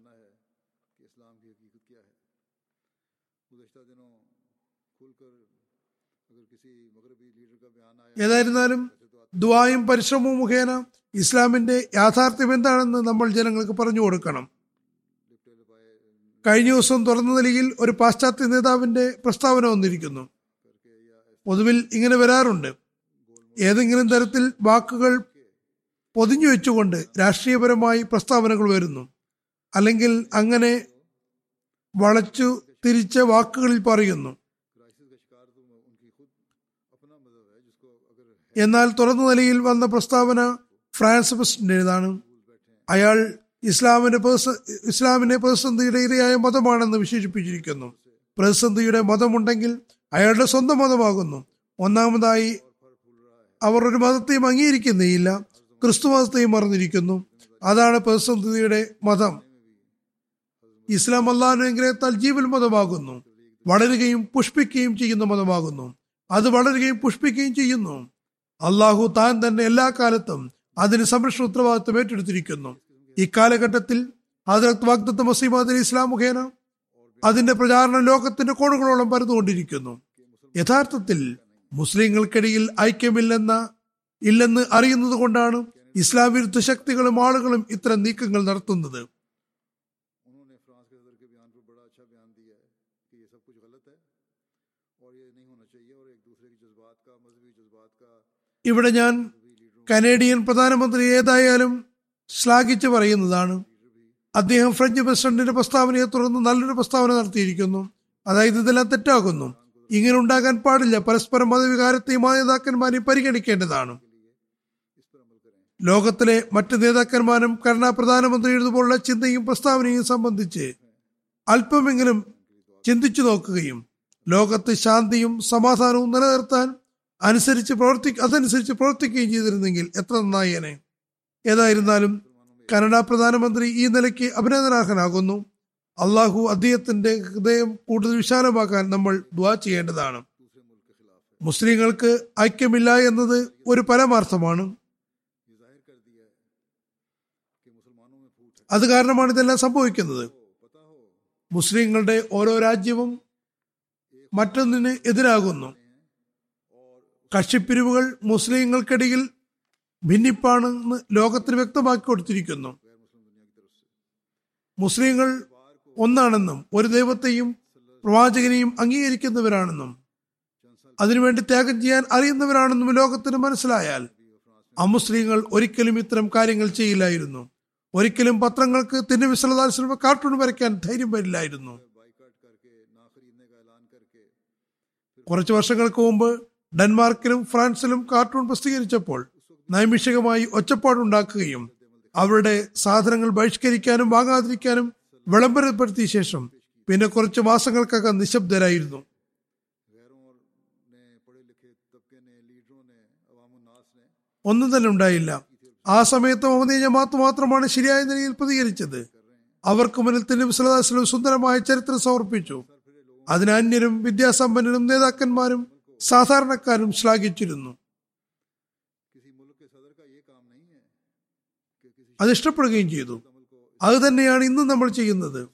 ഏതായിരുന്നാലും ദ്വായും പരിശ്രമവും മുഖേന ഇസ്ലാമിന്റെ യാഥാർത്ഥ്യം എന്താണെന്ന് നമ്മൾ ജനങ്ങൾക്ക് പറഞ്ഞു കൊടുക്കണം. കഴിഞ്ഞ ദിവസം തുറന്ന നിലയിൽ ഒരു പാശ്ചാത്യ നേതാവിന്റെ പ്രസ്താവന വന്നിരിക്കുന്നു. പൊതുവിൽ ഇങ്ങനെ വരാറുണ്ട്. ഏതെങ്കിലും തരത്തിൽ വാക്കുകൾ പൊതിഞ്ഞു വെച്ചുകൊണ്ട് രാഷ്ട്രീയപരമായി പ്രസ്താവനകൾ വരുന്നു. അല്ലെങ്കിൽ അങ്ങനെ വളച്ചു തിരിച്ച വാക്കുകളിൽ പറയുന്നു. എന്നാൽ തുറന്ന നിലയിൽ വന്ന പ്രസ്താവന ഫ്രാൻസ് പ്രസിഡന്റിന്റേതാണ്. അയാൾ ഇസ്ലാമിന്റെ ഇസ്ലാമിനെ പ്രതിസന്ധിയുടെ ഇരയായ മതമാണെന്ന് വിശേഷിപ്പിച്ചിരിക്കുന്നു. പ്രതിസന്ധിയുടെ മതമുണ്ടെങ്കിൽ അയാളുടെ സ്വന്തം മതമാകുന്നു. ഒന്നാമതായി അവർ ഒരു മതത്തെയും അംഗീകരിക്കുന്നേയില്ല ക്രിസ്തു മതത്തെയും മറന്നിരിക്കുന്നു. അതാണ് പ്രതിസന്ധിയുടെ മതം. ഇസ്ലാം അള്ളാഹുനുഗ്രഹത്താൽ തൽജീവൽ മതമാകുന്നു. വളരുകയും പുഷ്പിക്കുകയും ചെയ്യുന്ന മതമാകുന്നു. അത് വളരുകയും പുഷ്പിക്കുകയും ചെയ്യുന്നു. അള്ളാഹു താൻ തന്നെ എല്ലാ കാലത്തും അതിന് സംരക്ഷണ ഉത്തരവാദിത്വം ഏറ്റെടുത്തിരിക്കുന്നു. ഇക്കാലഘട്ടത്തിൽ ഹജറത്ത് വാഗ്ദത്ത് അലി ഇസ്ലാം മുഖേന അതിന്റെ പ്രചാരണം ലോകത്തിന്റെ കോണുകളോളം പരന്നുകൊണ്ടിരിക്കുന്നു. യഥാർത്ഥത്തിൽ മുസ്ലിങ്ങൾക്കിടയിൽ ഐക്യമില്ലെന്ന ഇല്ലെന്ന് അറിയുന്നത് കൊണ്ടാണ് ഇസ്ലാം വിരുദ്ധ ശക്തികളും ആളുകളും ഇത്തരം നീക്കങ്ങൾ നടത്തുന്നത്. ഇവിടെ ഞാൻ കനേഡിയൻ പ്രധാനമന്ത്രി ഏതായാലും ശ്ലാഘിച്ചു പറയുന്നതാണ്. അദ്ദേഹം ഫ്രഞ്ച് പ്രസിഡന്റിന്റെ പ്രസ്താവനയെ തുടർന്ന് നല്ലൊരു പ്രസ്താവന നടത്തിയിരിക്കുന്നു. അതായത് ഇതെല്ലാം തെറ്റാകുന്നു. ഇങ്ങനെ ഉണ്ടാകാൻ പാടില്ല. പരസ്പരം മതവികാരത്തെയും നേതാക്കന്മാരെയും പരിഗണിക്കേണ്ടതാണ്. ലോകത്തിലെ മറ്റ് നേതാക്കന്മാരും കരുണ പ്രധാനമന്ത്രിയുടേതുപോലുള്ള ചിന്തയും പ്രസ്താവനയും സംബന്ധിച്ച് അല്പമെങ്കിലും ചിന്തിച്ചു നോക്കുകയും ലോകത്ത് ശാന്തിയും സമാധാനവും നിലനിർത്താൻ അനുസരിച്ച് പ്രവർത്തി അതനുസരിച്ച് പ്രവർത്തിക്കുകയും ചെയ്തിരുന്നെങ്കിൽ എത്ര നന്നായേനെ. ഏതായിരുന്നാലും കനഡ പ്രധാനമന്ത്രി ഈ നിലയ്ക്ക് അഭിനന്ദനാർഹനാകുന്നു. അള്ളാഹു അദ്ദേഹത്തിന്റെ ഹൃദയം കൂടുതൽ വിശാലമാക്കാൻ നമ്മൾ ദ്വാ ചെയ്യേണ്ടതാണ്. മുസ്ലിങ്ങൾക്ക് ഐക്യമില്ല എന്നത് ഒരു പരമാർത്ഥമാണ്. അത് കാരണമാണ് ഇതെല്ലാം സംഭവിക്കുന്നത്. മുസ്ലിങ്ങളുടെ ഓരോ രാജ്യവും മറ്റൊന്നിന് എതിരാകുന്നു. കക്ഷിപ്പിരിവുകൾ മുസ്ലിങ്ങൾക്കിടയിൽ ഭിന്നിപ്പാണെന്ന് ലോകത്തിന് വ്യക്തമാക്കി കൊടുത്തിരിക്കുന്നു. മുസ്ലിങ്ങൾ ഒന്നാണെന്നും ഒരു ദൈവത്തെയും പ്രവാചകനെയും അംഗീകരിക്കുന്നവരാണെന്നും അതിനുവേണ്ടി ത്യാഗം ചെയ്യാൻ അറിയുന്നവരാണെന്നും ലോകത്തിന് മനസ്സിലായാൽ അമുസ്ലിങ്ങൾ ഒരിക്കലും ഇത്തരം കാര്യങ്ങൾ ചെയ്യില്ലായിരുന്നു. ഒരിക്കലും പത്രങ്ങൾക്ക് തിന്നു സല്ലല്ലാഹു അലൈഹി കാർട്ടൂൺ വരയ്ക്കാൻ ധൈര്യം വരില്ലായിരുന്നു. കുറച്ച് വർഷങ്ങൾക്ക് മുമ്പ് ഡെൻമാർക്കിലും ഫ്രാൻസിലും കാർട്ടൂൺ പ്രസിദ്ധീകരിച്ചപ്പോൾ നൈമിഷികമായി ഒച്ചപ്പാടുണ്ടാക്കുകയും അവരുടെ സാധനങ്ങൾ ബഹിഷ്കരിക്കാനും വാങ്ങാതിരിക്കാനും വിളംബരപ്പെടുത്തിയ ശേഷം പിന്നെ കുറച്ച് മാസങ്ങൾക്കകം നിശബ്ദരായിരുന്നു. ഒന്നും തന്നെ ഉണ്ടായില്ല. ആ സമയത്ത് മുഹമ്മദ് ജമാഅത്ത് മാത്രമാണ് ശരിയായ നിലയിൽ പ്രതികരിച്ചത്. അവർക്ക് മുന്നിൽ തന്നെ മുസ്ലാസ്ലം സുന്ദരമായ ചരിത്രം സമർപ്പിച്ചു. അതിന് അന്യരും വിദ്യാസമ്പന്നരും നേതാക്കന്മാരും സാധാരണക്കാരും ശ്ലാഘിച്ചിരുന്നു. അത് ഇഷ്ടപ്പെടുകയും ചെയ്തു. അത് തന്നെയാണ് ഇന്നും നമ്മൾ ചെയ്യുന്നത്.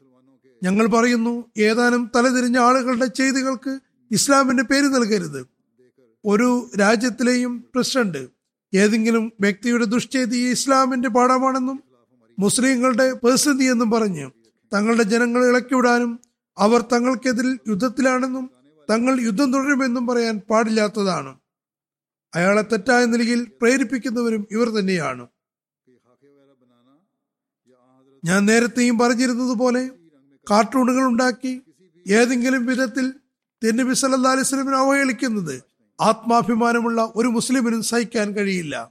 ഞങ്ങൾ പറയുന്നു ഏതാനും തലതിരിഞ്ഞ ആളുകളുടെ ചെയ്തികൾക്ക് ഇസ്ലാമിന്റെ പേര് നൽകരുത്. ഒരു രാജ്യത്തിലെയും പ്രസിഡന്റ് ഏതെങ്കിലും വ്യക്തിയുടെ ദുഷ്ചേതി ഇസ്ലാമിന്റെ പാഠമാണെന്നും മുസ്ലിങ്ങളുടെ പേഴ്സതി എന്നും പറഞ്ഞ് തങ്ങളുടെ ജനങ്ങളെ ഇളക്കിവിടാനും അവർ തങ്ങൾക്കെതിരിൽ യുദ്ധത്തിലാണെന്നും തങ്ങൾ യുദ്ധം തുടരുമെന്നും പറയാൻ പാടില്ലാത്തതാണ്. അയാളെ തെറ്റായ നിലയിൽ പ്രേരിപ്പിക്കുന്നവരും ഇവർ തന്നെയാണ്. ഞാൻ നേരത്തെയും പറഞ്ഞിരുന്നതുപോലെ കാർട്ടൂണുകൾ ഉണ്ടാക്കി ഏതെങ്കിലും വിധത്തിൽ തിന്നബി സല്ലാ അലിസ്ലമിനെ അവഹേളിക്കുന്നത് ആത്മാഭിമാനമുള്ള ഒരു മുസ്ലിമിനും സഹിക്കാൻ കഴിയില്ല.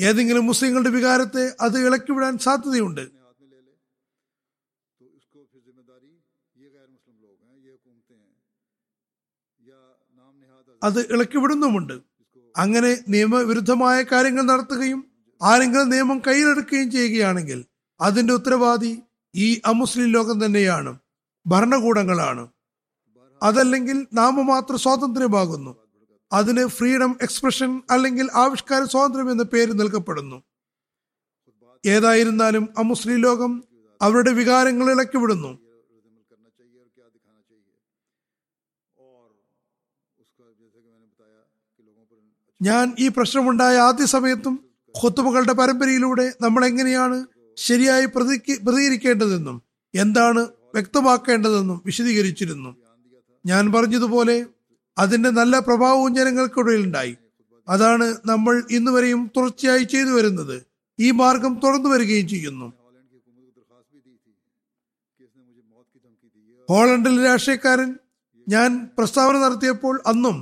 ഏതെങ്കിലും മുസ്ലിങ്ങളുടെ വികാരത്തെ അത് ഇളക്കിവിടാൻ സാധ്യതയുണ്ട്. അത് ഇളക്കിവിടുന്നുമുണ്ട് അങ്ങനെ നിയമവിരുദ്ധമായ കാര്യങ്ങൾ നടത്തുകയും ആരെങ്കിലും നിയമം കയ്യിലെടുക്കുകയും ചെയ്യുകയാണെങ്കിൽ അതിന്റെ ഉത്തരവാദി ഈ അമുസ്ലിം ലോകം തന്നെയാണ്. ഭരണകൂടങ്ങളാണ്. അതല്ലെങ്കിൽ നാമമാത്ര സ്വാതന്ത്ര്യമാകുന്നു. അതിന് ഫ്രീഡം എക്സ്പ്രഷൻ അല്ലെങ്കിൽ ആവിഷ്കാര സ്വാതന്ത്ര്യം എന്ന പേര് നൽകപ്പെടുന്നു. ഏതായിരുന്നാലും അമുസ്ലിം ലോകം അവരുടെ വികാരങ്ങൾ ഇളക്കിവിടുന്നു ഞാൻ ഈ പ്രശ്നമുണ്ടായ ആദ്യ സമയത്തും ഖുത്തുബകളുടെ പരമ്പരയിലൂടെ നമ്മൾ എങ്ങനെയാണ് ശരിയായി പ്രതിക്ക് പ്രതികരിക്കേണ്ടതെന്നും എന്താണ് വ്യക്തമാക്കേണ്ടതെന്നും വിശദീകരിച്ചിരുന്നു. ഞാൻ പറഞ്ഞതുപോലെ അതിന്റെ നല്ല പ്രഭാവവും ജനങ്ങൾക്കിടയിൽ ഉണ്ടായി അതാണ് നമ്മൾ ഇന്നുവരെയും തുടർച്ചയായി ചെയ്തു വരുന്നത്. ഈ മാർഗം തുറന്നു വരികയും ചെയ്യുന്നു. ഹോളണ്ടിൽ രാഷ്ട്രീയക്കാരൻ ഞാൻ പ്രസ്താവന നടത്തിയപ്പോൾ അന്നും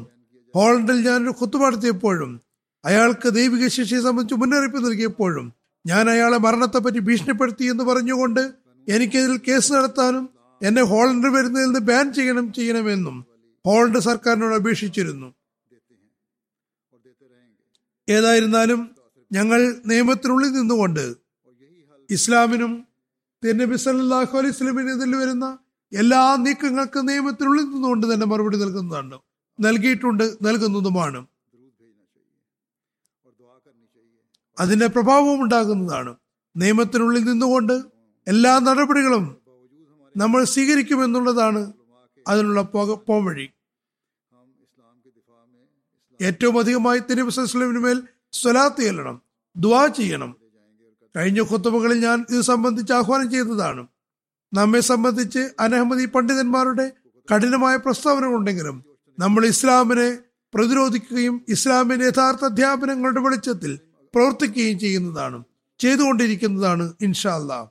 ഹോളണ്ടിൽ ഞാൻ ഒരു അയാൾക്ക് ദൈവിക ശിക്ഷയെ സംബന്ധിച്ച് മുന്നറിയിപ്പ് നൽകിയപ്പോഴും ഞാൻ അയാളെ മരണത്തെപ്പറ്റി ഭീഷണിപ്പെടുത്തി എന്ന് പറഞ്ഞുകൊണ്ട് എനിക്കതിൽ കേസ് നടത്താനും എന്നെ ഹോളണ്ട് വരുന്നതിൽ നിന്ന് ബാൻ ചെയ്യണം ചെയ്യണമെന്നും ഹോളണ്ട് സർക്കാരിനോട് അപേക്ഷിച്ചിരുന്നു. ഏതായിരുന്നാലും ഞങ്ങൾ നിയമത്തിനുള്ളിൽ നിന്നുകൊണ്ട് ഇസ്ലാമിനും തിരുനബി സല്ലാഹു അലൈഹി സ്വലമിനെതിരിൽ വരുന്ന എല്ലാ നീക്കങ്ങൾക്കും നിയമത്തിനുള്ളിൽ നിന്നുകൊണ്ട് തന്നെ മറുപടി നൽകുന്നതാണ് നൽകിയിട്ടുണ്ട് നൽകുന്നതുമാണ്. അതിന്റെ പ്രഭാവം ഉണ്ടാകുന്നതാണ്. നിയമത്തിനുള്ളിൽ നിന്നുകൊണ്ട് എല്ലാ നടപടികളും നമ്മൾ സ്വീകരിക്കുമെന്നുള്ളതാണ് അതിനുള്ള പോംവഴി. ഏറ്റവും അധികമായി തിരുവസ്ലമിനുമേൽ സ്വലാത്ത് ചെല്ലണം ദ്വാ ചെയ്യണം. കഴിഞ്ഞ കുത്തുമകളിൽ ഞാൻ ഇത് സംബന്ധിച്ച് ആഹ്വാനം ചെയ്തതാണ്. നമ്മെ സംബന്ധിച്ച് അനഹമതി പണ്ഡിതന്മാരുടെ കഠിനമായ പ്രസ്താവനകളുണ്ടെങ്കിലും നമ്മൾ ഇസ്ലാമിനെ പ്രതിരോധിക്കുകയും ഇസ്ലാമിന്റെ യഥാർത്ഥ അധ്യാപനങ്ങളുടെ വെളിച്ചത്തിൽ പ്രവർത്തിക്കുകയും ചെയ്യുന്നതാണ് ചെയ്തുകൊണ്ടിരിക്കുന്നതാണ് ഇൻഷാ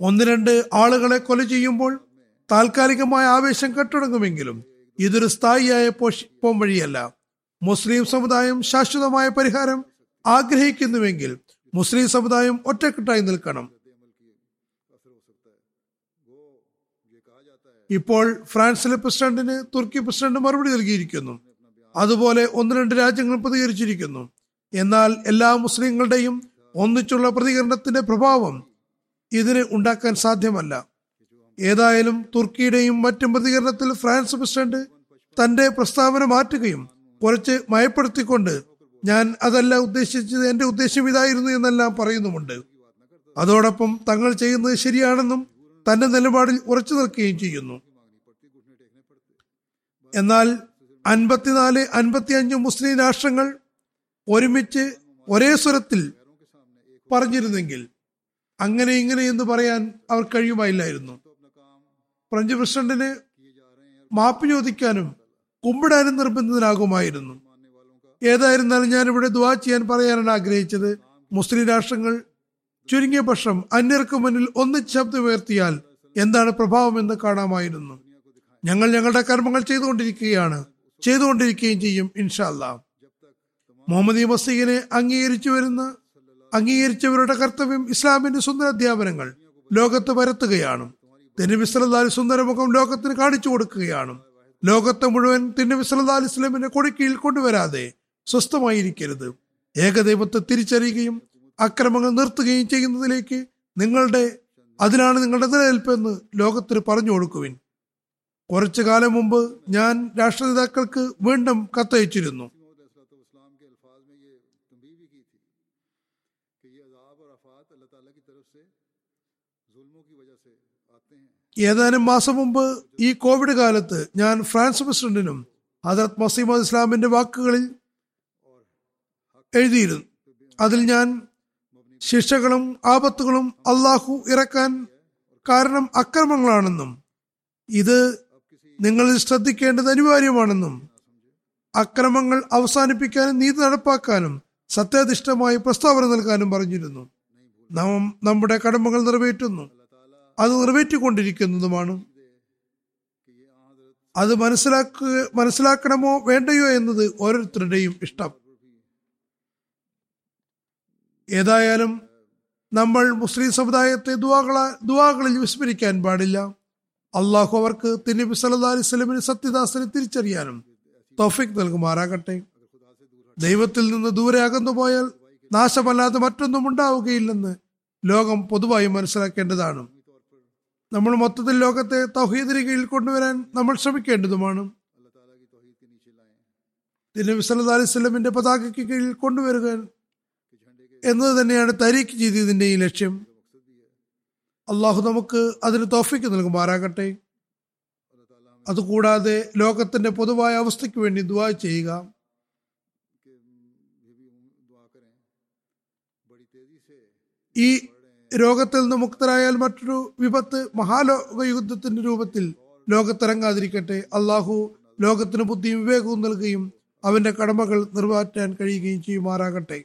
ഒന്ന് രണ്ട് ആളുകളെ കൊല ചെയ്യുമ്പോൾ താൽക്കാലികമായ ആവേശം കെട്ടടങ്ങുമെങ്കിലും ഇതൊരു സ്ഥായിയായ പോം വഴിയല്ല. മുസ്ലിം സമുദായം ശാശ്വതമായ പരിഹാരം ആഗ്രഹിക്കുന്നുവെങ്കിൽ മുസ്ലിം സമുദായം ഒറ്റക്കെട്ടായി നിൽക്കണം. ഇപ്പോൾ ഫ്രാൻസിലെ പ്രസിഡന്റിന് തുർക്കി പ്രസിഡന്റ് മറുപടി നൽകിയിരിക്കുന്നു. അതുപോലെ ഒന്ന് രണ്ട് രാജ്യങ്ങൾ പ്രതികരിച്ചിരിക്കുന്നു. എന്നാൽ എല്ലാ മുസ്ലിങ്ങളുടെയും ഒന്നിച്ചുള്ള പ്രതികരണത്തിന്റെ പ്രഭാവം ഇതിന് ഉണ്ടാക്കാൻ സാധ്യമല്ല. ഏതായാലും തുർക്കിയുടെയും മറ്റും പ്രതികരണത്തിൽ ഫ്രാൻസ് പ്രസിഡന്റ് തന്റെ പ്രസ്താവന മാറ്റുകയും കുറച്ച് മയപ്പെടുത്തിക്കൊണ്ട് ഞാൻ അതല്ല ഉദ്ദേശിച്ചത് എന്റെ ഉദ്ദേശം ഇതായിരുന്നു എന്നെല്ലാം പറയുന്നുമുണ്ട്. അതോടൊപ്പം തങ്ങൾ ചെയ്യുന്നത് ശരിയാണെന്നും തന്റെ നിലപാടിൽ ഉറച്ചു നിൽക്കുകയും ചെയ്യുന്നു. എന്നാൽ അൻപത്തിനാല് അൻപത്തിയഞ്ച് മുസ്ലിം രാഷ്ട്രങ്ങൾ ഒരുമിച്ച് ഒരേ സ്വരത്തിൽ പറഞ്ഞിരുന്നെങ്കിൽ അങ്ങനെ ഇങ്ങനെ എന്ന് പറയാൻ അവർ കഴിയുമായില്ലായിരുന്നു. ഫ്രഞ്ച് പ്രസിഡന്റിന് മാപ്പ് ചോദിക്കാനും കുമ്പിടാനും നിർബന്ധിതനാകുമായിരുന്നു. ഏതായിരുന്നാലും ഞാനിവിടെ ദുവാ ചെയ്യാൻ പറയാനാണ് ആഗ്രഹിച്ചത്. മുസ്ലിം രാഷ്ട്രങ്ങൾ ചുരുങ്ങിയ പക്ഷം അന്യർക്ക് മുന്നിൽ ഒന്നിച്ച് ശബ്ദമുയർത്തിയാൽ എന്താണ് പ്രഭാവം എന്ന് കാണാമായിരുന്നു. ഞങ്ങൾ ഞങ്ങളുടെ കർമ്മങ്ങൾ ചെയ്തുകൊണ്ടിരിക്കുകയാണ്. ചെയ്തുകൊണ്ടിരിക്കുകയും ചെയ്യും ഇൻഷാല്ല മുഹമ്മദ് മസീഖിനെ അംഗീകരിച്ചു വരുന്ന അംഗീകരിച്ചവരുടെ കർത്തവ്യം ഇസ്ലാമിന്റെ സുന്ദര അധ്യാപനങ്ങൾ ലോകത്ത് പരത്തുകയാണ്. തിരുനബി സല്ലല്ലാഹു സുന്ദരമുഖം ലോകത്തിന് കാണിച്ചു കൊടുക്കുകയാണ്. ലോകത്തെ മുഴുവൻ തിരുവിസ്ലാലി ഇസ്ലാമിന്റെ കൊടിക്കീഴിൽ കൊണ്ടുവരാതെ സ്വസ്ഥമായിരിക്കരുത്. ഏകദൈവത്തെ തിരിച്ചറിയുകയും അക്രമങ്ങൾ നിർത്തുകയും ചെയ്യുന്നതിലേക്ക് നിങ്ങളുടെ അതിനാണ് നിങ്ങളുടെ നിലനിൽപ്പെന്ന് ലോകത്തിന് പറഞ്ഞു കൊടുക്കുവിൻ. കുറച്ചു കാലം മുമ്പ് ഞാൻ രാഷ്ട്രനേതാക്കൾക്ക് വീണ്ടും കത്തയച്ചിരുന്നു. ഏതാനും മാസം മുമ്പ് ഈ കോവിഡ് കാലത്ത് ഞാൻ ഫ്രാൻസ് പ്രസിഡന്റിനും ഹജറത് മസീമദ് ഇസ്ലാമിന്റെ വാക്കുകളിൽ എഴുതിയിരുന്നു. അതിൽ ഞാൻ ശിക്ഷകളും ആപത്തുകളും അള്ളാഹു ഇറക്കാൻ കാരണം അക്രമങ്ങളാണെന്നും ഇത് നിങ്ങളിൽ ശ്രദ്ധിക്കേണ്ടത് അനിവാര്യമാണെന്നും അക്രമങ്ങൾ അവസാനിപ്പിക്കാനും നീതി നടപ്പാക്കാനും സത്യാധിഷ്ഠമായി പ്രസ്താവന നൽകാനും പറഞ്ഞിരുന്നു. നാം നമ്മുടെ കടമകൾ നിറവേറ്റുന്നു. അത് നിറവേറ്റിക്കൊണ്ടിരിക്കുന്നതുമാണ്. അത് മനസ്സിലാക്കുക മനസ്സിലാക്കണമോ വേണ്ടയോ എന്നത് ഓരോരുത്തരുടെയും ഇഷ്ടം. ഏതായാലും നമ്മൾ മുസ്ലിം സമുദായത്തെ ദുവാകള ദുവാകളിൽ വിസ്മരിക്കാൻ പാടില്ല. അള്ളാഹു അവർക്ക് തിരുനബി സല്ലാ അലൈഹി സ്വലമിന് സത്യദാസനെ തിരിച്ചറിയാനും തൗഫിക് നൽകുമാറാകട്ടെ. ദൈവത്തിൽ നിന്ന് ദൂരെ അകന്നു പോയാൽ നാശമല്ലാതെ മറ്റൊന്നും ഉണ്ടാവുകയില്ലെന്ന് ലോകം പൊതുവായി മനസ്സിലാക്കേണ്ടതാണ്. നമ്മൾ മൊത്തത്തിൽ ലോകത്തെ തൗഹീദിന് കീഴിൽ കൊണ്ടുവരാൻ നമ്മൾ ശ്രമിക്കേണ്ടതുമാണ്. തിരുനബി സല്ലാ അലൈഹി സ്വലമിന്റെ പതാകയ്ക്ക് കീഴിൽ കൊണ്ടുവരുക എന്നത് തന്നെയാണ് തരീഖ് ചെയ്തതിന്റെ ഈ ലക്ഷ്യം. അള്ളാഹു നമുക്ക് അതിന് തോഫിക്ക് നൽകുമാറാകട്ടെ അതുകൂടാതെ ലോകത്തിന്റെ പൊതുവായ അവസ്ഥയ്ക്ക് വേണ്ടി ദുവാ ചെയ്യുക. ഈ രോഗത്തിൽ നിന്ന് മുക്തരായാൽ മറ്റൊരു വിപത്ത് മഹാലോക യുദ്ധത്തിന്റെ രൂപത്തിൽ ലോകത്തിറങ്ങാതിരിക്കട്ടെ. അള്ളാഹു ലോകത്തിന് ബുദ്ധിയും വിവേകവും നൽകുകയും അവന്റെ കടമകൾ നിർവഹിക്കാൻ കഴിയുകയും ചെയ്യുമാറാകട്ടെ.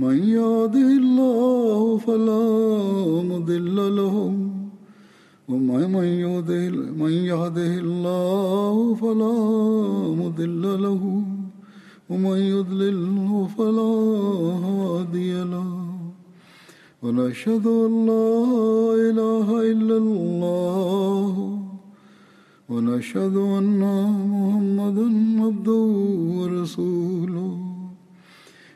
من يهده الله فلا مضل له. ومن من يهده من يهده الله فلا مضل له. ومن يضلله فلا هادي له. ونشهد أن لا إله إلا الله. ونشهد أن محمدا عبده ورسوله.